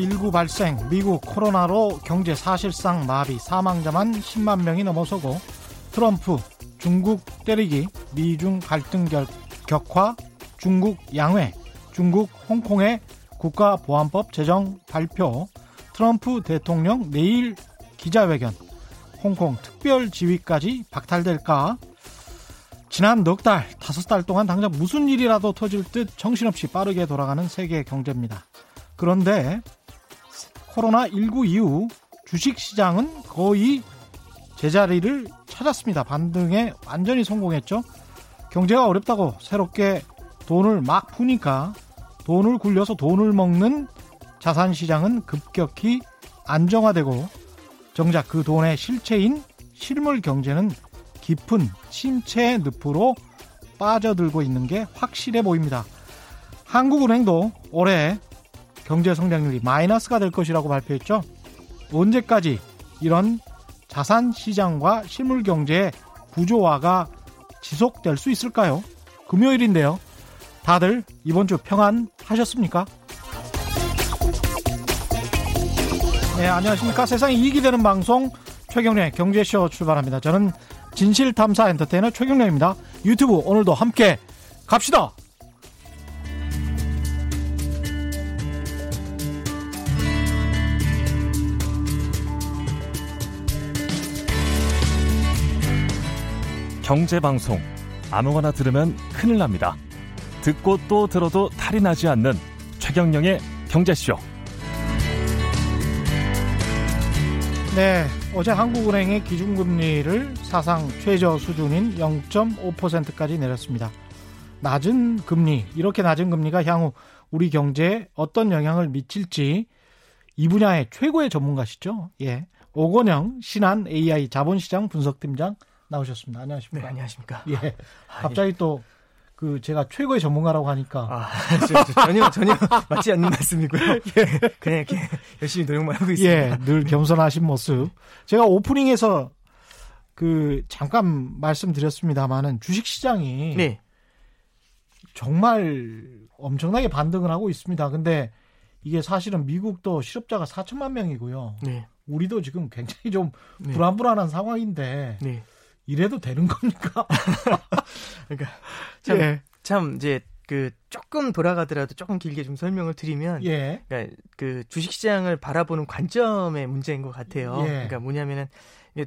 중국 코로나19 발생, 미국 코로나로 경제 사실상 마비, 사망자만 10만 명이 넘어서고 트럼프 중국 때리기, 미중 갈등 격화, 중국 양회, 중국 홍콩의 국가보안법 제정 발표, 트럼프 대통령 내일 기자회견, 홍콩 특별 지위까지 박탈될까? 지난 넉 달, 다섯 달 동안 당장 무슨 일이라도 터질 듯 정신없이 빠르게 돌아가는 세계 경제입니다. 그런데 코로나19 이후 주식시장은 거의 제자리를 찾았습니다. 반등에 완전히 성공했죠. 경제가 어렵다고 새롭게 돈을 막 푸니까 돈을 굴려서 돈을 먹는 자산시장은 급격히 안정화되고 정작 그 돈의 실체인 실물 경제는 깊은 침체의 늪으로 빠져들고 있는 게 확실해 보입니다. 한국은행도 올해 경제 성장률이 마이너스가 될 것이라고 발표했죠. 언제까지 이런 자산 시장과 실물 경제의 구조화가 지속될 수 있을까요? 금요일인데요. 다들 이번 주 평안하셨습니까? 네, 안녕하십니까. 세상에 이익이 되는 방송 최경련의 경제쇼 출발합니다. 저는 진실탐사 엔터테이너 최경련입니다. 유튜브 오늘도 함께 갑시다! 경제방송 아무거나 들으면 큰일 납니다. 듣고 또 들어도 탈이 나지 않는 최경령의 경제쇼. 네, 어제 한국은행의 기준금리를 사상 최저 수준인 0.5%까지 내렸습니다. 낮은 금리, 이렇게 낮은 금리가 향후 우리 경제에 어떤 영향을 미칠지 이 분야의 최고의 전문가시죠. 예. 오건영 신한 AI 자본시장 분석팀장 나오셨습니다. 안녕하십니까? 네, 안녕하십니까? 예. 아, 갑자기 예. 또그 제가 최고의 전문가라고 하니까 아, 저, 저, 전혀 전혀 맞지 않는 말씀이고요. 예. 그냥 이렇게 열심히 노력만 하고 있습니다. 예, 늘 겸손하신 모습. 제가 오프닝에서 그 잠깐 말씀드렸습니다만은 주식 시장이 네. 정말 엄청나게 반등을 하고 있습니다. 근데 이게 사실은 미국도 실업자가 4천만 명이고요. 네. 우리도 지금 굉장히 좀 네. 불안불안한 상황인데 네. 이래도 되는 겁니까? 그러니까 참, 예. 참 이제 그 조금 돌아가더라도 조금 길게 좀 설명을 드리면 예. 그러니까 그 주식 시장을 바라보는 관점의 문제인 것 같아요. 예. 그러니까 뭐냐면은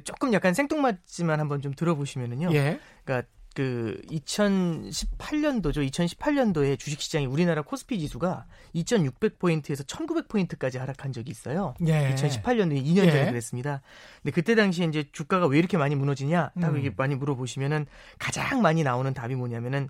조금 약간 생뚱맞지만 한번 좀 들어보시면은요. 예. 그러니까 그 2018년도죠. 2018년도에 주식 시장이 우리나라 코스피 지수가 2,600포인트에서 1,900포인트까지 하락한 적이 있어요. 예. 2018년도에 2년 전에 예. 그랬습니다. 근데 그때 당시에 이제 주가가 왜 이렇게 많이 무너지냐? 딱 음. 많이 물어보시면은 가장 많이 나오는 답이 뭐냐면은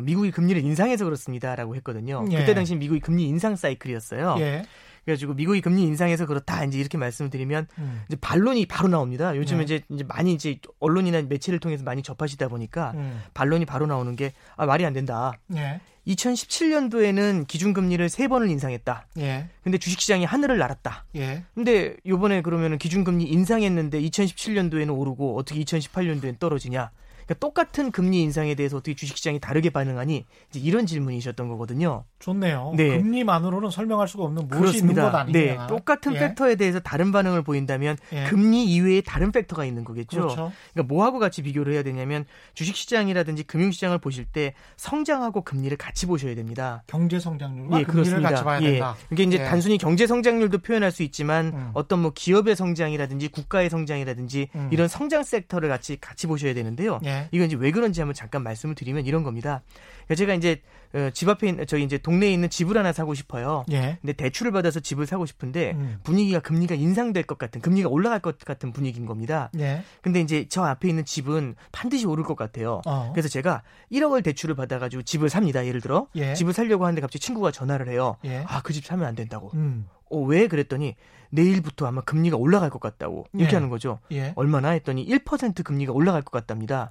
미국이 금리를 인상해서 그렇습니다라고 했거든요. 예. 그때 당시 미국이 금리 인상 사이클이었어요. 예. 그래가지고 미국이 금리 인상해서 그렇다 이제 이렇게 말씀을 드리면 음. 이제 반론이 바로 나옵니다. 요즘 네. 이제 이제 많이 이제 언론이나 매체를 통해서 많이 접하시다 보니까 음. 반론이 바로 나오는 게 아, 말이 안 된다. 네. 2017년도에는 기준금리를 세 번을 인상했다. 예. 근데 주식시장이 하늘을 날았다. 예. 근데 요번에 그러면은 기준금리 인상했는데 2017년도에는 오르고 어떻게 2018년도에는 떨어지냐? 그러니까 똑같은 금리 인상에 대해서 어떻게 주식시장이 다르게 반응하니 이제 이런 질문이셨던 거거든요. 좋네요. 네. 금리만으로는 설명할 수가 없는 무엇이 그렇습니다. 있는 것 아니냐. 네. 똑같은 예. 팩터에 대해서 다른 반응을 보인다면 예. 금리 이외에 다른 팩터가 있는 거겠죠. 그렇죠. 그러니까 뭐하고 같이 비교를 해야 되냐면 주식시장이라든지 금융시장을 보실 때 성장하고 금리를 같이 보셔야 됩니다. 경제 성장률과 예, 금리를. 같이 봐야 예. 된다. 이게 이제 예. 단순히 경제 성장률도 표현할 수 있지만 음. 어떤 뭐 기업의 성장이라든지 국가의 성장이라든지 음. 이런 성장 섹터를 같이 같이 보셔야 되는데요. 예. 이건 이제 왜 그런지 한번 잠깐 말씀을 드리면 이런 겁니다. 그러니까 제가 이제 어, 집 앞에 있는 저희 이제 동네에 있는 집을 하나 사고 싶어요. 예. 근데 대출을 받아서 집을 사고 싶은데 음. 분위기가 금리가 인상될 것 같은 금리가 올라갈 것 같은 분위기인 겁니다. 예. 근데 이제 저 앞에 있는 집은 반드시 오를 것 같아요. 어. 그래서 제가 1억을 대출을 받아가지고 집을 삽니다. 예를 들어 예. 집을 살려고 하는데 갑자기 친구가 전화를 해요. 예. 아그 집 사면 안 된다고. 음. 어, 왜 그랬더니 내일부터 아마 금리가 올라갈 것 같다고 이렇게 예. 하는 거죠. 예. 얼마나 했더니 1% 금리가 올라갈 것 같답니다.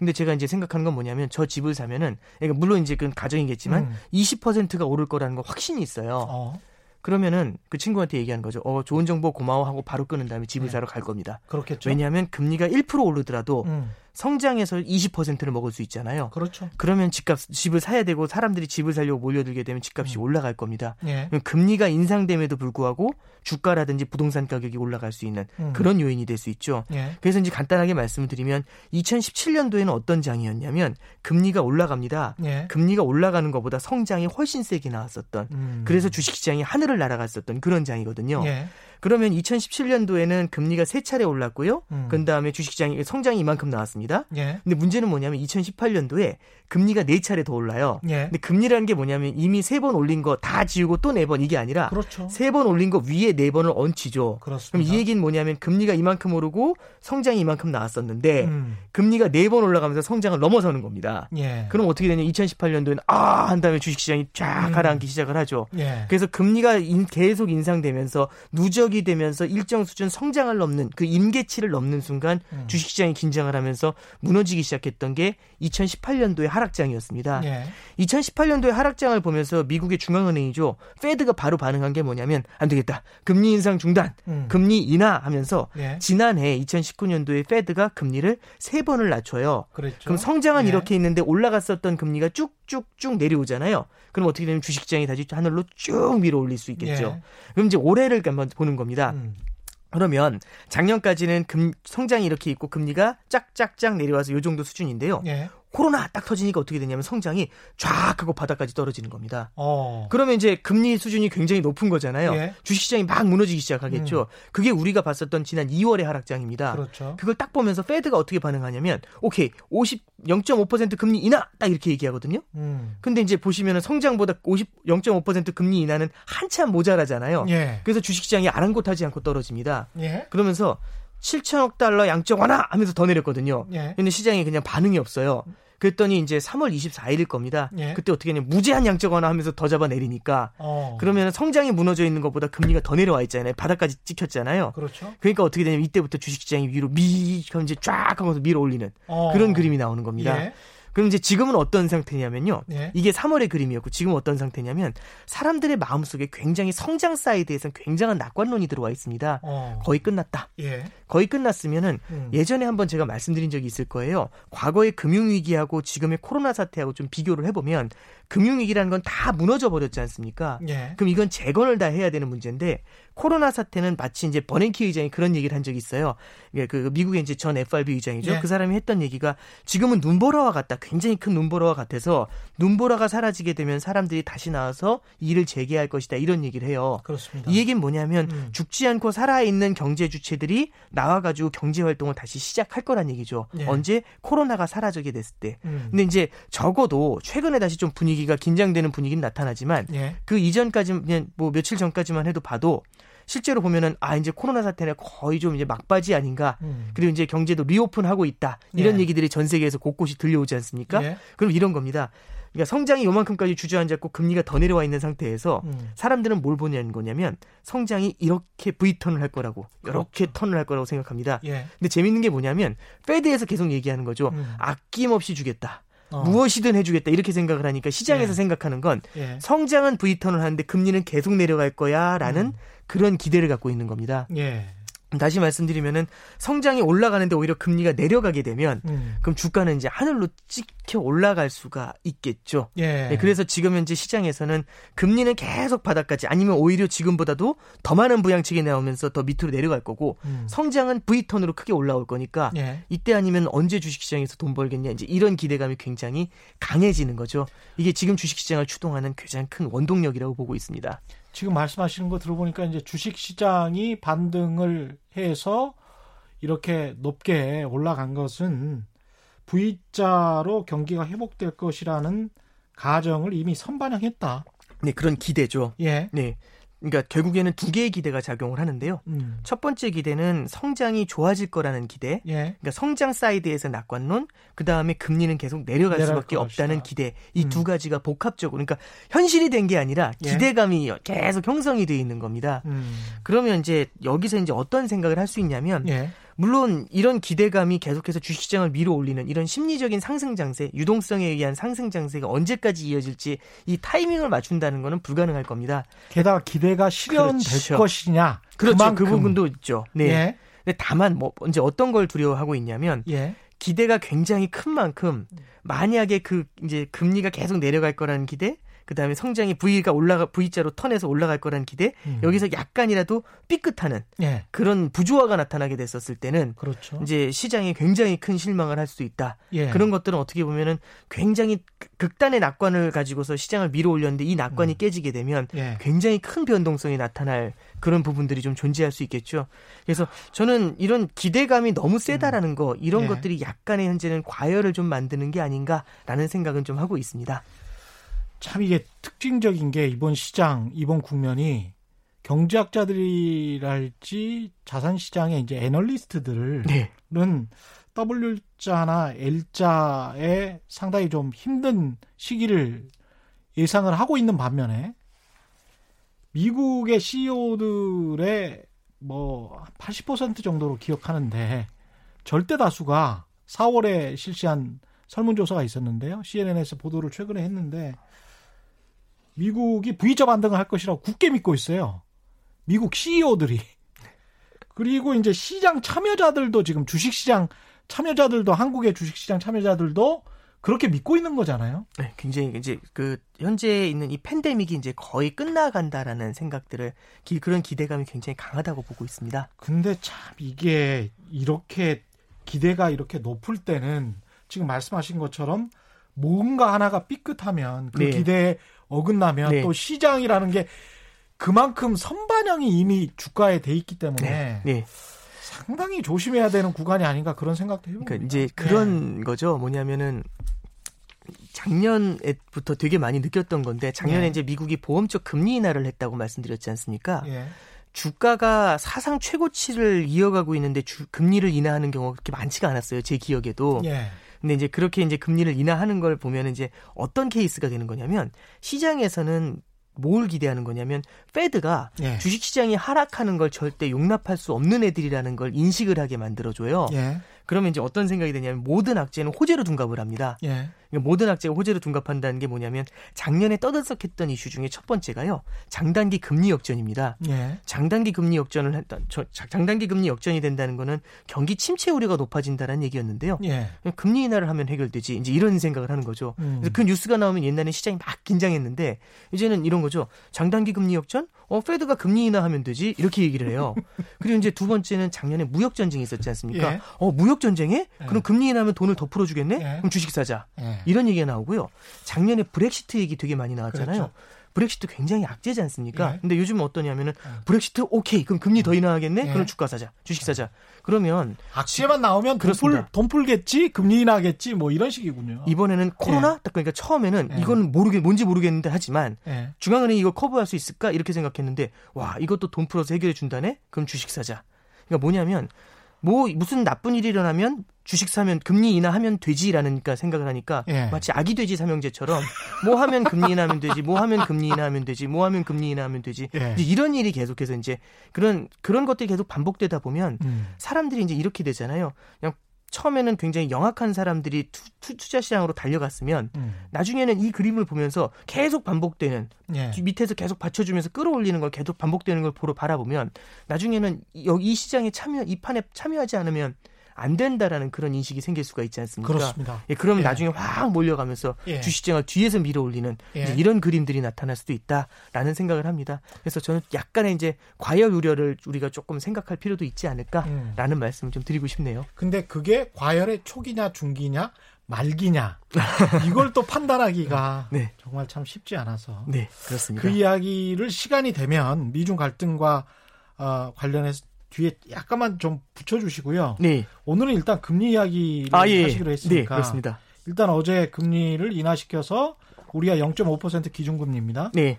예. 근데 제가 이제 생각하는 건 뭐냐면 저 집을 사면은 그러니까 물론 이제 그건 가정이겠지만 음. 20%가 오를 거라는 거 확신이 있어요. 어. 그러면은 그 친구한테 얘기하는 거죠. 어, 좋은 정보 고마워 하고 바로 끊은 다음에 집을 네. 사러 갈 겁니다. 그렇겠죠. 왜냐하면 금리가 1% 오르더라도 음. 성장에서 20%를 먹을 수 있잖아요. 그렇죠. 그러면 집값 집을 사야 되고 사람들이 집을 살려고 몰려들게 되면 집값이 음. 올라갈 겁니다. 예. 금리가 인상됨에도 불구하고 주가라든지 부동산 가격이 올라갈 수 있는 음. 그런 요인이 될 수 있죠. 예. 그래서 이제 간단하게 말씀을 드리면 2017년도에는 어떤 장이었냐면 금리가 올라갑니다. 예. 금리가 올라가는 것보다 성장이 훨씬 세게 나왔었던 음. 그래서 주식시장이 하늘을 날아갔었던 그런 장이거든요. 예. 그러면 2017년도에는 금리가 세 차례 올랐고요. 음. 그 다음에 주식시장이 성장이 이만큼 나왔습니다. 예. 근데 문제는 뭐냐면 2018년도에 금리가 네 차례 더 올라요. 예. 근데 금리라는 게 뭐냐면 이미 세 번 올린 거 다 지우고 또 네 번 이게 아니라 그렇죠. 세번 올린 거 위에 네 번을 얹히죠. 그렇습니다. 그럼 이 얘기는 뭐냐면 금리가 이만큼 오르고 성장이 이만큼 나왔었는데 음. 금리가 네 번 올라가면서 성장을 넘어서는 겁니다. 예. 그럼 어떻게 되냐? 2018년도에는 아 한 다음에 주식시장이 쫙 음. 가라앉기 시작을 하죠. 예. 그래서 금리가 인, 계속 인상되면서 누적 이 되면서 일정 수준 성장을 넘는 그 임계치를 넘는 순간 음. 주식시장이 긴장을 하면서 무너지기 시작했던 게 2018년도에 하락장이었습니다. 예. 2018년도에 하락장을 보면서 미국의 중앙은행이죠. 페드가 바로 반응한 게 뭐냐면 안 되겠다. 금리 인상 중단, 음. 금리 인하 하면서 예. 지난해 2019년도에 페드가 금리를 세 번을 낮춰요. 그랬죠. 그럼 성장은 예. 이렇게 있는데 올라갔었던 금리가 쭉쭉쭉 내려오잖아요. 그럼 어떻게 되면 주식시장이 다시 하늘로 쭉 밀어 올릴 수 있겠죠. 예. 그럼 이제 올해를 한번 보는 겁니다. 음. 그러면 작년까지는 금 성장이 이렇게 있고 금리가 짝짝짝 내려와서 요 정도 수준인데요. 예. 코로나 딱 터지니까 어떻게 되냐면 성장이 쫙 하고 바닥까지 떨어지는 겁니다. 어. 그러면 이제 금리 수준이 굉장히 높은 거잖아요. 예. 주식시장이 막 무너지기 시작하겠죠. 음. 그게 우리가 봤었던 지난 2월의 하락장입니다. 그렇죠. 그걸 딱 보면서 페드가 어떻게 반응하냐면 오케이 50 0.5% 금리 인하 딱 이렇게 얘기하거든요. 음. 근데 이제 보시면은 성장보다 50 0.5% 금리 인하는 한참 모자라잖아요. 예. 그래서 주식시장이 아랑곳하지 않고 떨어집니다. 예. 그러면서 7천억 달러 양적 완화 하면서 더 내렸거든요. 예. 근데 시장이 그냥 반응이 없어요. 그랬더니 이제 3월 24일일 겁니다. 예. 그때 어떻게 하냐면 무제한 양적 완화 하면서 더 잡아 내리니까 어. 그러면 성장이 무너져 있는 것보다 금리가 더 내려와 있잖아요. 바닥까지 찍혔잖아요. 그렇죠. 그러니까 어떻게 되냐면 이때부터 주식시장이 위로 미 그럼 이제 쫙 하면서 밀어 올리는 어. 그런 그림이 나오는 겁니다. 예. 그럼 이제 지금은 어떤 상태냐면요. 예. 이게 3월의 그림이었고 지금 어떤 상태냐면 사람들의 마음속에 굉장히 성장 사이드에서 굉장한 낙관론이 들어와 있습니다. 어. 거의 끝났다. 예. 거의 끝났으면은 음. 예전에 한번 제가 말씀드린 적이 있을 거예요. 과거의 금융위기하고 지금의 코로나 사태하고 좀 비교를 해보면 금융위기라는 건 다 무너져 버렸지 않습니까? 예. 그럼 이건 재건을 다 해야 되는 문제인데 코로나 사태는 마치 이제 버냉키 의장이 그런 얘기를 한 적이 있어요. 그 미국의 이제 전 FRB 의장이죠. 예. 그 사람이 했던 얘기가 지금은 눈보라와 같다. 굉장히 큰 눈보라와 같아서 눈보라가 사라지게 되면 사람들이 다시 나와서 일을 재개할 것이다. 이런 얘기를 해요. 그렇습니다. 이 얘기는 뭐냐면 음. 죽지 않고 살아있는 경제 주체들이 나와가지고 경제 활동을 다시 시작할 거란 얘기죠. 예. 언제 코로나가 사라지게 됐을 때. 음. 근데 이제 적어도 최근에 다시 좀 분위기가 긴장되는 분위기는 나타나지만 예. 그 이전까지 그냥 뭐 며칠 전까지만 해도 봐도 실제로 보면은 아 이제 코로나 사태는 거의 좀 이제 막바지 아닌가. 음. 그리고 이제 경제도 리오픈하고 있다. 이런 예. 얘기들이 전 세계에서 곳곳이 들려오지 않습니까? 예. 그럼 이런 겁니다. 그러니까 성장이 요만큼까지 주저앉았고 금리가 더 내려와 있는 상태에서 음. 사람들은 뭘 보냐는 거냐면 성장이 이렇게 V턴을 할 거라고 이렇게 그렇죠. 턴을 할 거라고 생각합니다. 예. 근데 재밌는 게 뭐냐면 페드에서 계속 얘기하는 거죠. 음. 아낌없이 주겠다. 어. 무엇이든 해주겠다 이렇게 생각을 하니까 시장에서 예. 생각하는 건 예. 성장은 V턴을 하는데 금리는 계속 내려갈 거야라는 음. 그런 기대를 갖고 있는 겁니다. 예. 다시 말씀드리면은 성장이 올라가는데 오히려 금리가 내려가게 되면 음. 그럼 주가는 이제 하늘로 찍혀 올라갈 수가 있겠죠. 예. 네, 그래서 지금 현재 시장에서는 금리는 계속 바닥까지 아니면 오히려 지금보다도 더 많은 부양책이 나오면서 더 밑으로 내려갈 거고 음. 성장은 V턴으로 크게 올라올 거니까 예. 이때 아니면 언제 주식시장에서 돈 벌겠냐 이제 이런 기대감이 굉장히 강해지는 거죠. 이게 지금 주식시장을 추동하는 가장 큰 원동력이라고 보고 있습니다. 지금 말씀하시는 거 들어보니까 이제 주식 시장이 반등을 해서 이렇게 높게 올라간 것은 V자로 경기가 회복될 것이라는 가정을 이미 선반영했다. 네, 그런 기대죠. 예. 네. 그러니까 결국에는 두 개의 기대가 작용을 하는데요. 음. 첫 번째 기대는 성장이 좋아질 거라는 기대. 예. 그러니까 성장 사이드에서 낙관론, 그 다음에 금리는 계속 내려갈 수밖에 없다는 기대. 이두 음. 가지가 복합적으로, 그러니까 현실이 된 게 아니라 예. 기대감이 예. 계속 형성이 돼 있는 겁니다. 음. 그러면 이제 여기서 이제 어떤 생각을 할 수 있냐면. 예. 물론 이런 기대감이 계속해서 주식시장을 밀어 올리는 이런 심리적인 상승 장세, 유동성에 의한 상승 장세가 언제까지 이어질지 이 타이밍을 맞춘다는 것은 불가능할 겁니다. 게다가 기대가 실현될 그렇죠. 것이냐. 그렇죠. 그 그만큼. 그 부분도 있죠. 네. 예. 근데 다만 뭐 이제 어떤 걸 두려워하고 있냐면 예. 기대가 굉장히 큰 만큼 만약에 그 이제 금리가 계속 내려갈 거라는 기대 그다음에 성장이 V가 올라가 V자로 턴해서 올라갈 거라는 기대 음. 여기서 약간이라도 삐끗하는 예. 그런 부조화가 나타나게 됐었을 때는 그렇죠. 이제 시장에 굉장히 큰 실망을 할 수 있다. 예. 그런 것들은 어떻게 보면은 굉장히 극단의 낙관을 가지고서 시장을 밀어 올렸는데 이 낙관이 음. 깨지게 되면 예. 굉장히 큰 변동성이 나타날 그런 부분들이 좀 존재할 수 있겠죠. 그래서 저는 이런 기대감이 너무 세다라는 거 이런 예. 것들이 약간의 현재는 과열을 좀 만드는 게 아닌가라는 생각은 좀 하고 있습니다. 참 이게 특징적인 게 이번 시장, 이번 국면이 경제학자들이랄지 자산 시장의 이제 애널리스트들은 네. W자나 L자에 상당히 좀 힘든 시기를 예상을 하고 있는 반면에 미국의 CEO들의 뭐 80% 정도로 기억하는데 절대 다수가 4월에 실시한 설문조사가 있었는데요. CNN에서 보도를 최근에 했는데 미국이 V자 반등을 할 것이라고 굳게 믿고 있어요. 미국 CEO들이. 그리고 이제 시장 참여자들도 지금 주식시장 참여자들도 한국의 주식시장 참여자들도 그렇게 믿고 있는 거잖아요. 네, 굉장히 이제 그 현재 있는 이 팬데믹이 이제 거의 끝나간다라는 생각들을 기, 그런 기대감이 굉장히 강하다고 보고 있습니다. 근데 참 이게 이렇게 기대가 이렇게 높을 때는 지금 말씀하신 것처럼 뭔가 하나가 삐끗하면 그 네. 기대에 어긋나면 네. 또 시장이라는 게 그만큼 선반영이 이미 주가에 돼 있기 때문에 네. 네. 상당히 조심해야 되는 구간이 아닌가 그런 생각도 해봅니다. 그러니까 이제 그런 네. 거죠. 뭐냐면은 작년부터 되게 많이 느꼈던 건데 작년에 네. 이제 미국이 보험적 금리 인하를 했다고 말씀드렸지 않습니까? 예. 주가가 사상 최고치를 이어가고 있는데 주, 금리를 인하하는 경우가 그렇게 많지가 않았어요. 제 기억에도. 예. 근데 이제 그렇게 이제 금리를 인하하는 걸 보면 이제 어떤 케이스가 되는 거냐면 시장에서는 뭘 기대하는 거냐면 페드가 예. 주식 시장이 하락하는 걸 절대 용납할 수 없는 애들이라는 걸 인식을 하게 만들어 줘요. 예. 그러면 이제 어떤 생각이 되냐면 모든 악재는 호재로 둔갑을 합니다. 예. 그러니까 모든 악재가 호재로 둔갑한다는 게 뭐냐면 작년에 떠들썩했던 이슈 중에 첫 번째가요. 장단기 금리 역전입니다. 예. 장단기 금리 역전을 했던 저, 장단기 금리 역전이 된다는 거는 경기 침체 우려가 높아진다는 얘기였는데요. 예. 금리 인하를 하면 해결되지. 이제 이런 생각을 하는 거죠. 음. 그래서 그 뉴스가 나오면 옛날에 시장이 막 긴장했는데 이제는 이런 거죠. 장단기 금리 역전? 어, 페드가 금리 인하하면 되지. 이렇게 얘기를 해요. 그리고 이제 두 번째는 작년에 무역 전쟁이 있었지 않습니까? 예. 어, 무역 전쟁에? 예. 그럼 금리 인하면 돈을 더 풀어 주겠네? 예. 그럼 주식 사자. 예. 이런 얘기가 나오고요. 작년에 브렉시트 얘기 되게 많이 나왔잖아요. 그렇죠. 브렉시트 굉장히 악재지 않습니까? 예. 근데 요즘은 어떠냐면은 예. 브렉시트 오케이 그럼 금리 더 인하하겠네? 예. 그럼 주가 사자, 주식 사자. 그러면 악재만 나오면 돈 풀, 돈 풀겠지, 금리 인하겠지, 뭐 이런 식이군요. 이번에는 코로나 딱 그러니까 처음에는 예. 이건 모르게 뭔지 모르겠는데 하지만 예. 중앙은행이 이거 커버할 수 있을까 이렇게 생각했는데 와 이것도 돈 풀어서 해결해 준다네? 그럼 주식 사자. 그러니까 뭐냐면 뭐 무슨 나쁜 일이 일어나면 주식 사면 금리 인하하면 되지라는 생각을 하니까 예. 마치 아기 돼지 삼형제처럼 뭐 하면 금리 인하하면 되지 뭐 하면 금리 인하하면 되지 뭐 하면 금리 인하하면 되지 예. 이런 일이 계속해서 이제 그런 그런 것들이 계속 반복되다 보면 음. 사람들이 이제 이렇게 되잖아요 그냥 처음에는 굉장히 영악한 사람들이 투자 시장으로 달려갔으면 음. 나중에는 이 그림을 보면서 계속 반복되는 예. 밑에서 계속 받쳐주면서 끌어올리는 걸 계속 반복되는 걸 보러 바라보면 나중에는 이 시장에 참여 이 판에 참여하지 않으면 안 된다라는 그런 인식이 생길 수가 있지 않습니까? 그렇습니다. 예, 그러면 예. 나중에 확 몰려가면서 예. 주식장을 뒤에서 밀어올리는 예. 이런 그림들이 나타날 수도 있다라는 생각을 합니다. 그래서 저는 약간의 이제 과열 우려를 우리가 조금 생각할 필요도 있지 않을까라는 음. 말씀을 좀 드리고 싶네요. 근데 그게 과열의 초기냐 중기냐 말기냐 이걸 또 판단하기가 네. 정말 참 쉽지 않아서 네 그렇습니다. 그 이야기를 시간이 되면 미중 갈등과 어, 관련해서 뒤에 약간만 좀 붙여주시고요. 네. 오늘은 일단 금리 이야기를 아, 예. 하시기로 했으니까. 네, 그렇습니다. 일단 어제 금리를 인하시켜서 우리가 0.5% 기준금리입니다. 네.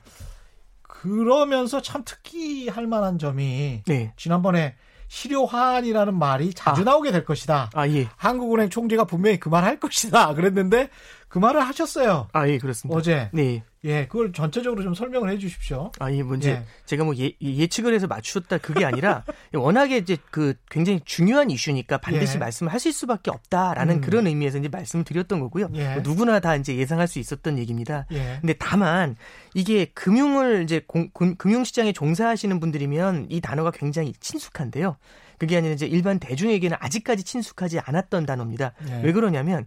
그러면서 참 특이할 만한 점이 네. 지난번에 실효화한이라는 말이 자주 아. 나오게 될 것이다. 아, 예. 한국은행 총재가 분명히 그 말 할 것이다. 그랬는데 그 말을 하셨어요. 아, 예, 그렇습니다. 어제. 네. 예, 그걸 전체적으로 좀 설명을 해 주십시오. 아, 이 문제 예. 제가 뭐 예, 예측을 해서 맞추었다 그게 아니라 워낙에 이제 그 굉장히 중요한 이슈니까 반드시 예. 말씀을 하실 수밖에 없다라는 음. 그런 의미에서 이제 말씀을 드렸던 거고요. 예. 뭐 누구나 다 이제 예상할 수 있었던 얘기입니다. 예. 근데 다만 이게 금융을 이제 공, 금, 금융 시장에 종사하시는 분들이면 이 단어가 굉장히 친숙한데요. 그게 아니라 이제 일반 대중에게는 아직까지 친숙하지 않았던 단어입니다. 예. 왜 그러냐면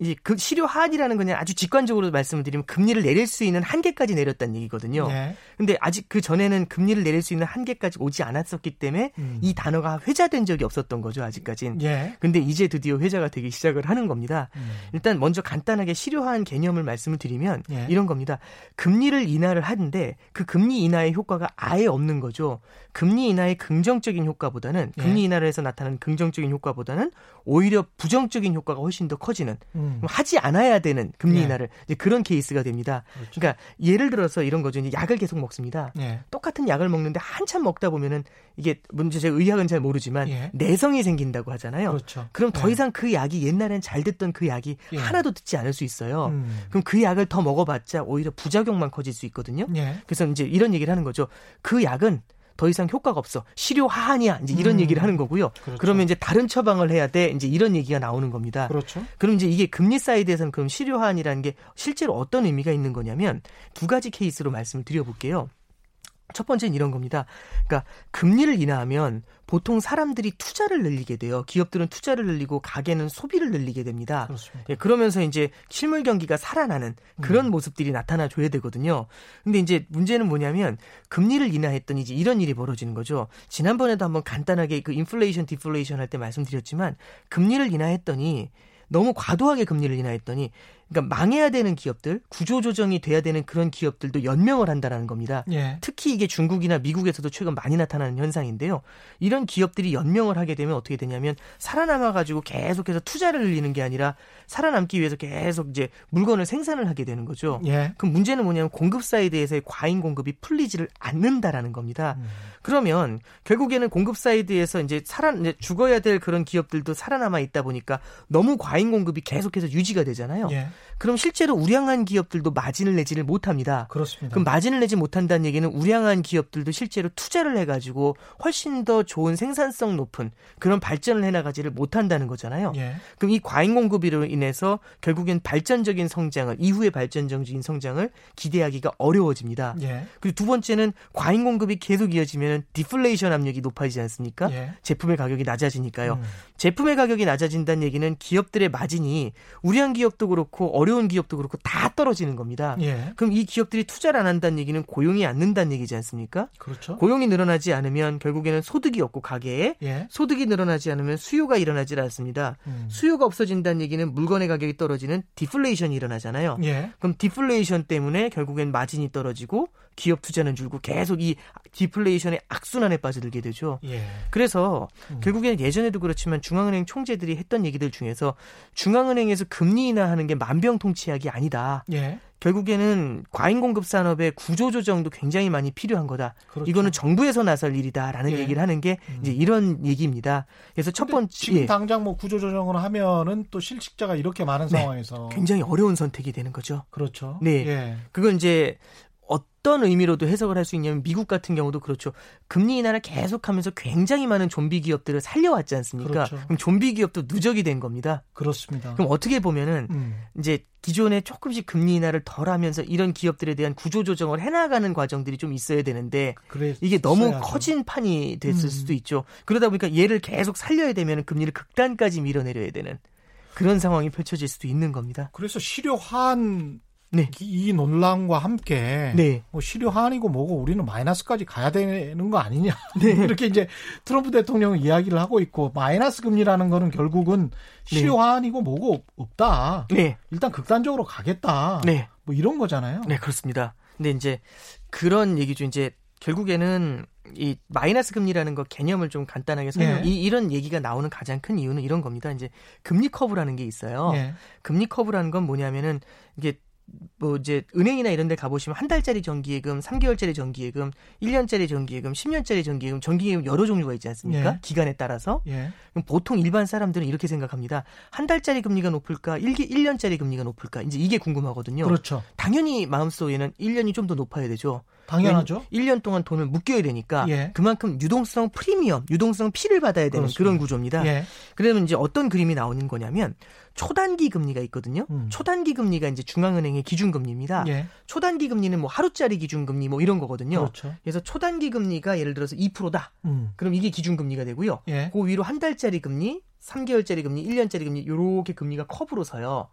이제 그 실효 하한이라는 거냐 아주 직관적으로 말씀을 드리면 금리를 내릴 수 있는 한계까지 내렸다는 얘기거든요. 네. 근데 아직 그 전에는 금리를 내릴 수 있는 한계까지 오지 않았었기 때문에 음. 이 단어가 회자된 적이 없었던 거죠, 아직까진. 예. 근데 이제 드디어 회자가 되기 시작을 하는 겁니다. 음. 일단 먼저 간단하게 실효 하한 개념을 말씀을 드리면 예. 이런 겁니다. 금리를 인하를 하는데 그 금리 인하의 효과가 아예 없는 거죠. 금리 인하의 긍정적인 효과보다는 예. 금리 인하를 해서 나타나는 긍정적인 효과보다는 오히려 부정적인 효과가 훨씬 더 커지는 음. 하지 않아야 되는 금리 예. 인하를 이제 그런 케이스가 됩니다. 그렇죠. 그러니까 예를 들어서 이런 거죠. 이제 약을 계속 먹습니다. 예. 똑같은 약을 먹는데 한참 먹다 보면은 이게 문제 제가 의학은 잘 모르지만 예. 내성이 생긴다고 하잖아요. 그렇죠. 그럼 더 예. 이상 그 약이 옛날엔 잘 듣던 그 약이 예. 하나도 듣지 않을 수 있어요. 음. 그럼 그 약을 더 먹어봤자 오히려 부작용만 커질 수 있거든요. 예. 그래서 이제 이런 얘기를 하는 거죠. 그 약은 더 이상 효과가 없어. 실효 하한이야. 이제 이런 음. 얘기를 하는 거고요. 그렇죠. 그러면 이제 다른 처방을 해야 돼. 이제 이런 얘기가 나오는 겁니다. 그렇죠. 그럼 이제 이게 금리 사이드에서는 그럼 실효 하한이라는 게 실제로 어떤 의미가 있는 거냐면 두 가지 케이스로 말씀을 드려볼게요. 첫 번째는 이런 겁니다. 그러니까 금리를 인하하면 보통 사람들이 투자를 늘리게 돼요. 기업들은 투자를 늘리고 가게는 소비를 늘리게 됩니다. 예, 그러면서 이제 실물 경기가 살아나는 그런 음. 모습들이 나타나 줘야 되거든요. 근데 이제 문제는 뭐냐면 금리를 인하했더니 이제 이런 일이 벌어지는 거죠. 지난번에도 한번 간단하게 그 인플레이션 디플레이션 할 때 말씀드렸지만 금리를 인하했더니 너무 과도하게 금리를 인하했더니 그러니까 망해야 되는 기업들, 구조조정이 돼야 되는 그런 기업들도 연명을 한다라는 겁니다. 예. 특히 이게 중국이나 미국에서도 최근 많이 나타나는 현상인데요. 이런 기업들이 연명을 하게 되면 어떻게 되냐면 살아남아 가지고 계속해서 투자를 늘리는 게 아니라 살아남기 위해서 계속 이제 물건을 생산을 하게 되는 거죠. 예. 그럼 문제는 뭐냐면 공급 사이드에서의 과잉 공급이 풀리지를 않는다라는 겁니다. 음. 그러면 결국에는 공급 사이드에서 이제 살아 이제 죽어야 될 그런 기업들도 살아남아 있다 보니까 너무 과잉 공급이 계속해서 유지가 되잖아요. 예. 그럼 실제로 우량한 기업들도 마진을 내지를 못합니다. 그렇습니다. 그럼 마진을 내지 못한다는 얘기는 우량한 기업들도 실제로 투자를 해가지고 훨씬 더 좋은 생산성 높은 그런 발전을 해나가지를 못한다는 거잖아요. 예. 그럼 이 과잉 공급으로 인해서 결국엔 발전적인 성장을 이후의 발전적인 성장을 기대하기가 어려워집니다. 예. 그리고 두 번째는 과잉 공급이 계속 이어지면 디플레이션 압력이 높아지지 않습니까? 예. 제품의 가격이 낮아지니까요. 음. 제품의 가격이 낮아진다는 얘기는 기업들의 마진이 우량한 기업도 그렇고 어려운 기업도 그렇고 다 떨어지는 겁니다. 예. 그럼 이 기업들이 투자를 안 한다는 얘기는 고용이 안 는다는 얘기지 않습니까? 그렇죠. 고용이 늘어나지 않으면 결국에는 소득이 없고 가계에 예. 소득이 늘어나지 않으면 수요가 일어나지 않습니다. 음. 수요가 없어진다는 얘기는 물건의 가격이 떨어지는 디플레이션이 일어나잖아요. 예. 그럼 디플레이션 때문에 결국엔 마진이 떨어지고 기업 투자는 줄고 계속 이 디플레이션의 악순환에 빠져들게 되죠. 예. 그래서 음. 결국에는 예전에도 그렇지만 중앙은행 총재들이 했던 얘기들 중에서 중앙은행에서 금리 인하하는 게 만병통치약이 아니다. 예. 결국에는 과잉 공급 산업의 구조 조정도 굉장히 많이 필요한 거다. 그렇죠. 이거는 정부에서 나설 일이다라는 예. 얘기를 하는 게 음. 이제 이런 얘기입니다. 그래서 첫 번째 지금 예. 당장 뭐 구조 조정을 하면은 또 실직자가 이렇게 많은 네. 상황에서 굉장히 어려운 선택이 되는 거죠. 그렇죠. 네. 예. 그건 이제 어떤 의미로도 해석을 할 수 있냐면 미국 같은 경우도 그렇죠. 금리 인하를 계속하면서 굉장히 많은 좀비 기업들을 살려왔지 않습니까? 그렇죠. 그럼 좀비 기업도 누적이 된 겁니다. 그렇습니다. 그럼 어떻게 보면은 음. 이제 기존에 조금씩 금리 인하를 덜 하면서 이런 기업들에 대한 구조 조정을 해나가는 과정들이 좀 있어야 되는데 이게 너무. 커진 판이 됐을 음. 수도 있죠. 그러다 보니까 얘를 계속 살려야 되면 금리를 극단까지 밀어내려야 되는 그런 상황이 펼쳐질 수도 있는 겁니다. 그래서 실효한 네. 이 논란과 함께 네. 뭐 실효 하한이고 뭐고 우리는 마이너스까지 가야 되는 거 아니냐 네. 이렇게 이제 트럼프 대통령은 이야기를 하고 있고 마이너스 금리라는 거는 결국은 실효 하한이고 뭐고 없다. 네. 일단 극단적으로 가겠다. 네. 뭐 이런 거잖아요. 네 그렇습니다. 근데 이제 그런 얘기죠. 이제 결국에는 이 마이너스 금리라는 거 개념을 좀 간단하게 설명. 네. 이 이런 얘기가 나오는 가장 큰 이유는 이런 겁니다. 이제 금리 커브라는 게 있어요. 네. 금리 커브라는 건 뭐냐면은 이게 뭐 이제 은행이나 이런 데 가보시면 한 달짜리 정기예금, 3개월짜리 정기예금, 1년짜리 정기예금, 10년짜리 정기예금, 정기예금 여러 종류가 있지 않습니까? 예. 기간에 따라서. 예. 보통 일반 사람들은 이렇게 생각합니다. 한 달짜리 금리가 높을까? 1, 1년짜리 금리가 높을까? 이제 이게 궁금하거든요. 그렇죠. 당연히 마음속에는 1년이 좀 더 높아야 되죠. 당연하죠. 1년 동안 돈을 묶여야 되니까 예. 그만큼 유동성 프리미엄, 유동성 피를 받아야 되는 그렇습니다. 그런 구조입니다. 예. 그러면 이제 어떤 그림이 나오는 거냐면 초단기 금리가 있거든요. 음. 초단기 금리가 이제 중앙은행의 기준금리입니다. 예. 초단기 금리는 뭐 하루짜리 기준금리 뭐 이런 거거든요. 그렇죠. 그래서 초단기 금리가 예를 들어서 2%다. 음. 그럼 이게 기준금리가 되고요. 예. 그 위로 한 달짜리 금리, 3개월짜리 금리, 1년짜리 금리 요렇게 금리가 커브로 서요.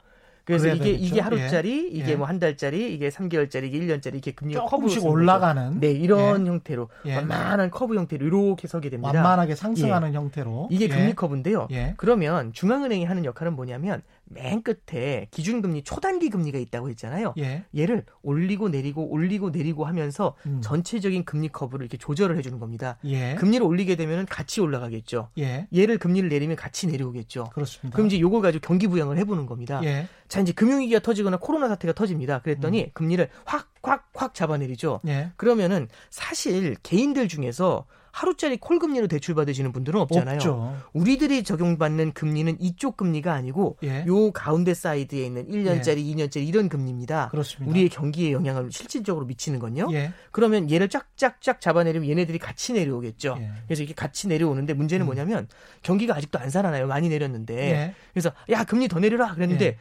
그래서 이게 되겠죠. 이게 하루짜리, 예. 이게 예. 뭐 한 달짜리, 이게 3개월짜리, 이게 1년짜리 이렇게 금리가 커브씩 올라가는 네, 이런 예. 형태로 예. 완만한 커브 형태로 이렇게 서게 됩니다. 완만하게 상승하는 예. 형태로. 이게 금리 예. 커브인데요. 그러면 중앙은행이 하는 역할은 뭐냐면 맨 끝에 기준금리 초단기 금리가 있다고 했잖아요. 예. 얘를 올리고 내리고 올리고 내리고 하면서 음. 전체적인 금리 커브를 이렇게 조절을 해 주는 겁니다. 예. 금리를 올리게 되면 같이 올라가겠죠. 예. 얘를 금리를 내리면 같이 내려오겠죠. 그렇습니다. 그럼 이제 요걸 가지고 경기 부양을 해 보는 겁니다. 예. 자 이제 금융위기가 터지거나 코로나 사태가 터집니다. 그랬더니 음. 금리를 확 확 확 잡아내리죠. 예. 그러면은 사실 개인들 중에서 하루짜리 콜금리로 대출 받으시는 분들은 없잖아요. 없죠. 우리들이 적용받는 금리는 이쪽 금리가 아니고 예. 요 가운데 사이드에 있는 1년짜리, 예. 2년짜리 이런 금리입니다. 그렇습니다. 우리의 경기에 영향을 실질적으로 미치는 건요. 예. 그러면 얘를 쫙쫙쫙 잡아내려면 얘네들이 같이 내려오겠죠. 예. 그래서 이렇게 같이 내려오는데 문제는 음. 뭐냐면 경기가 아직도 안 살아나요. 많이 내렸는데. 예. 그래서 야 금리 더 내려라 그랬는데 예.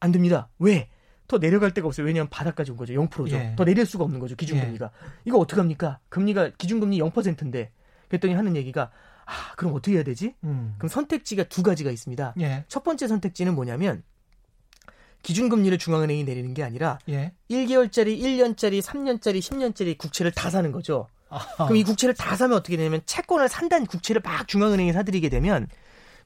안 됩니다. 왜? 더 내려갈 데가 없어요. 왜냐하면 바닥까지 온 거죠. 0%죠. 예. 더 내릴 수가 없는 거죠. 기준금리가. 예. 이거 어떡합니까? 금리가 기준금리 0%인데 그랬더니 하는 얘기가 아, 그럼 어떻게 해야 되지? 음. 그럼 선택지가 두 가지가 있습니다. 예. 첫 번째 선택지는 뭐냐면 기준금리를 중앙은행이 내리는 게 아니라 예. 1개월짜리, 1년짜리, 3년짜리, 10년짜리 국채를 다 사는 거죠. 아하. 그럼 이 국채를 다 사면 어떻게 되냐면 채권을 산다는 국채를 막 중앙은행에 사들이게 되면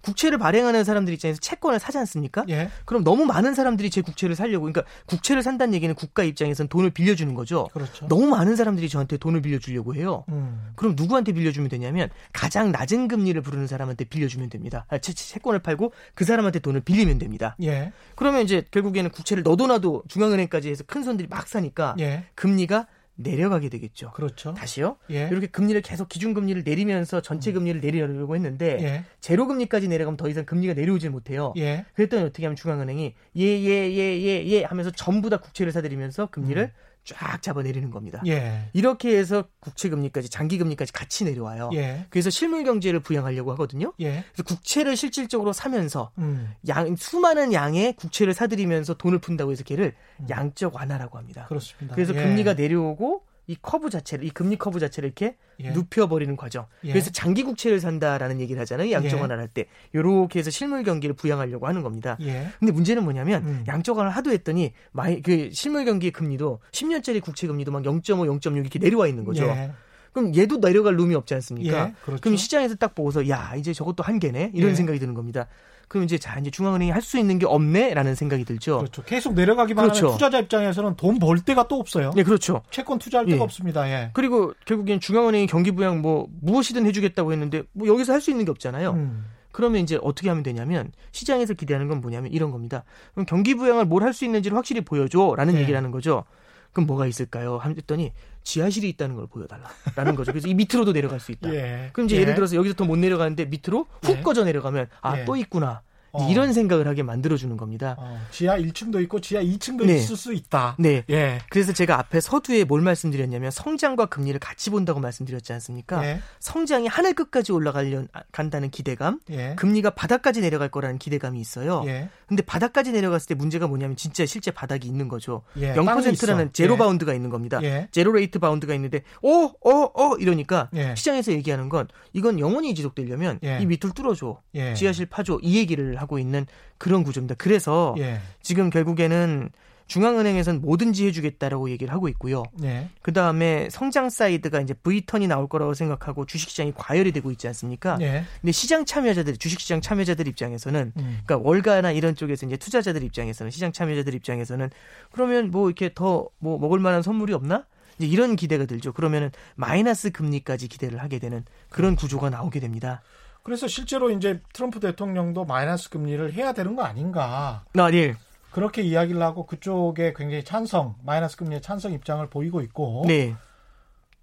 국채를 발행하는 사람들 입장에서 채권을 사지 않습니까? 예. 그럼 너무 많은 사람들이 제 국채를 살려고 그러니까 국채를 산다는 얘기는 국가 입장에서는 돈을 빌려주는 거죠. 그렇죠. 너무 많은 사람들이 저한테 돈을 빌려주려고 해요. 음. 그럼 누구한테 빌려주면 되냐면 가장 낮은 금리를 부르는 사람한테 빌려주면 됩니다. 아, 채, 채권을 팔고 그 사람한테 돈을 빌리면 됩니다. 예. 그러면 이제 결국에는 국채를 너도 나도 중앙은행까지 해서 큰 손들이 막 사니까 예. 금리가 내려가게 되겠죠. 그렇죠. 다시요. 예. 이렇게 금리를 계속 기준금리를 내리면서 전체 음. 금리를 내리려고 했는데 예. 제로 금리까지 내려가면 더 이상 금리가 내려오질 못해요. 예. 그랬더니 어떻게 하면 중앙은행이 예 예 예 예예 하면서 전부 다 국채를 사들이면서 금리를 음. 쫙 잡아내리는 겁니다. 예. 이렇게 해서 국채 금리까지 장기 금리까지 같이 내려와요. 예. 그래서 실물 경제를 부양하려고 하거든요. 예. 그래서 국채를 실질적으로 사면서 음. 양 수많은 양의 국채를 사들이면서 돈을 푼다고 해서 걔를 음. 양적 완화라고 합니다. 그렇습니다. 그래서 예. 금리가 내려오고 이 커브 자체를 이 금리 커브 자체를 이렇게 예. 눕혀버리는 과정. 예. 그래서 장기 국채를 산다라는 얘기를 하잖아요. 양적 완화를 예. 할 때. 요렇게 해서 실물 경기를 부양하려고 하는 겁니다. 예. 근데 문제는 뭐냐면 음. 양적 완화를 하도 했더니 마이 그 실물 경기의 금리도 10년짜리 국채 금리도 막 0.5, 0.6 이렇게 내려와 있는 거죠. 예. 그럼 얘도 내려갈 room이 없지 않습니까? 예, 그렇죠. 그럼 시장에서 딱 보고서 야 이제 저것도 한계네 이런 예. 생각이 드는 겁니다. 그럼 이제 자 이제 중앙은행이 할 수 있는 게 없네라는 생각이 들죠. 그렇죠. 계속 내려가기만 그렇죠. 하면 투자자 입장에서는 돈 벌 데가 또 없어요. 네, 그렇죠. 채권 투자할 데가 예. 없습니다. 예. 그리고 결국엔 중앙은행이 경기 부양 뭐 무엇이든 해주겠다고 했는데 뭐 여기서 할 수 있는 게 없잖아요. 음. 그러면 이제 어떻게 하면 되냐면 시장에서 기대하는 건 뭐냐면 이런 겁니다. 그럼 경기 부양을 뭘 할 수 있는지를 확실히 보여줘라는 네. 얘기를 하는 거죠. 그럼 뭐가 있을까요? 했더니 지하실이 있다는 걸 보여달라라는 거죠. 그래서 이 밑으로도 내려갈 수 있다. 예. 그럼 이제 예를 들어서 여기서 더 못 내려가는데 밑으로 훅 예. 꺼져 내려가면 아 또 예. 있구나. 어. 이런 생각을 하게 만들어주는 겁니다. 어. 지하 1층도 있고 지하 2층도 네. 있을 수 있다. 네. 예. 그래서 제가 앞에 서두에 뭘 말씀드렸냐면 성장과 금리를 같이 본다고 말씀드렸지 않습니까? 예. 성장이 하늘 끝까지 올라가려 간다는 기대감, 예. 금리가 바닥까지 내려갈 거라는 기대감이 있어요. 예. 근데 바닥까지 내려갔을 때 문제가 뭐냐면 진짜 실제 바닥이 있는 거죠. 예. 0%라는 제로 예. bound가 있는 겁니다. 예. zero rate bound가 있는데 어, 어, 어 이러니까 예. 시장에서 얘기하는 건 이건 영원히 지속되려면 이 밑을 뚫어줘. 지하실 파줘. 이 얘기를 하고 있는 그런 구조입니다. 그래서 예. 지금 결국에는 중앙은행에서는 뭐든지 해주겠다라고 얘기를 하고 있고요. 예. 그 다음에 성장 사이드가 이제 V-turn이 나올 거라고 생각하고 주식시장이 과열이 되고 있지 않습니까? 예. 근데 시장 참여자들, 주식시장 참여자들 입장에서는, 음. 그러니까 월가나 이런 쪽에서 이제 투자자들 입장에서는, 시장 참여자들 입장에서는, 그러면 뭐 이렇게 더 뭐 먹을 만한 선물이 없나? 이제 이런 기대가 들죠. 그러면은 마이너스 금리까지 기대를 하게 되는 그런 구조가 나오게 됩니다. 그래서 실제로 이제 트럼프 대통령도 마이너스 금리를 해야 되는 거 아닌가? 아, 예. 그렇게 이야기를 하고 그쪽에 굉장히 찬성, 마이너스 금리의 찬성 입장을 보이고 있고. 네.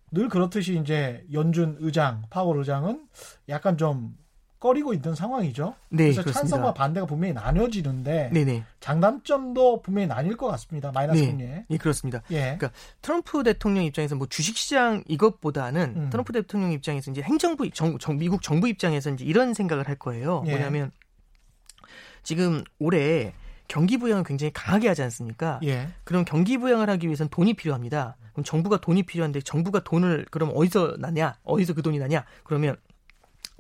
늘 그렇듯이 이제 연준 의장, 파월 의장은 약간 좀 꺼리고 있는 상황이죠. 네, 그래서 그렇습니다. 찬성과 반대가 분명히 나뉘어지는데 네네. 장단점도 분명히 나뉠 것 같습니다. 마이너스 네. 금리에. 예, 그렇습니다. 예. 그러니까 트럼프 대통령 입장에서 뭐 주식시장 이것보다는 음. 트럼프 대통령 입장에서 이제 행정부 정, 정, 미국 정부 입장에서 이제 이런 생각을 할 거예요. 예. 뭐냐면 지금 올해 경기 부양을 굉장히 강하게 하지 않습니까? 예. 그럼 경기 부양을 하기 위해서는 돈이 필요합니다. 그럼 정부가 돈이 필요한데 정부가 돈을 그럼 어디서 나냐? 어디서 그 돈이 나냐? 그러면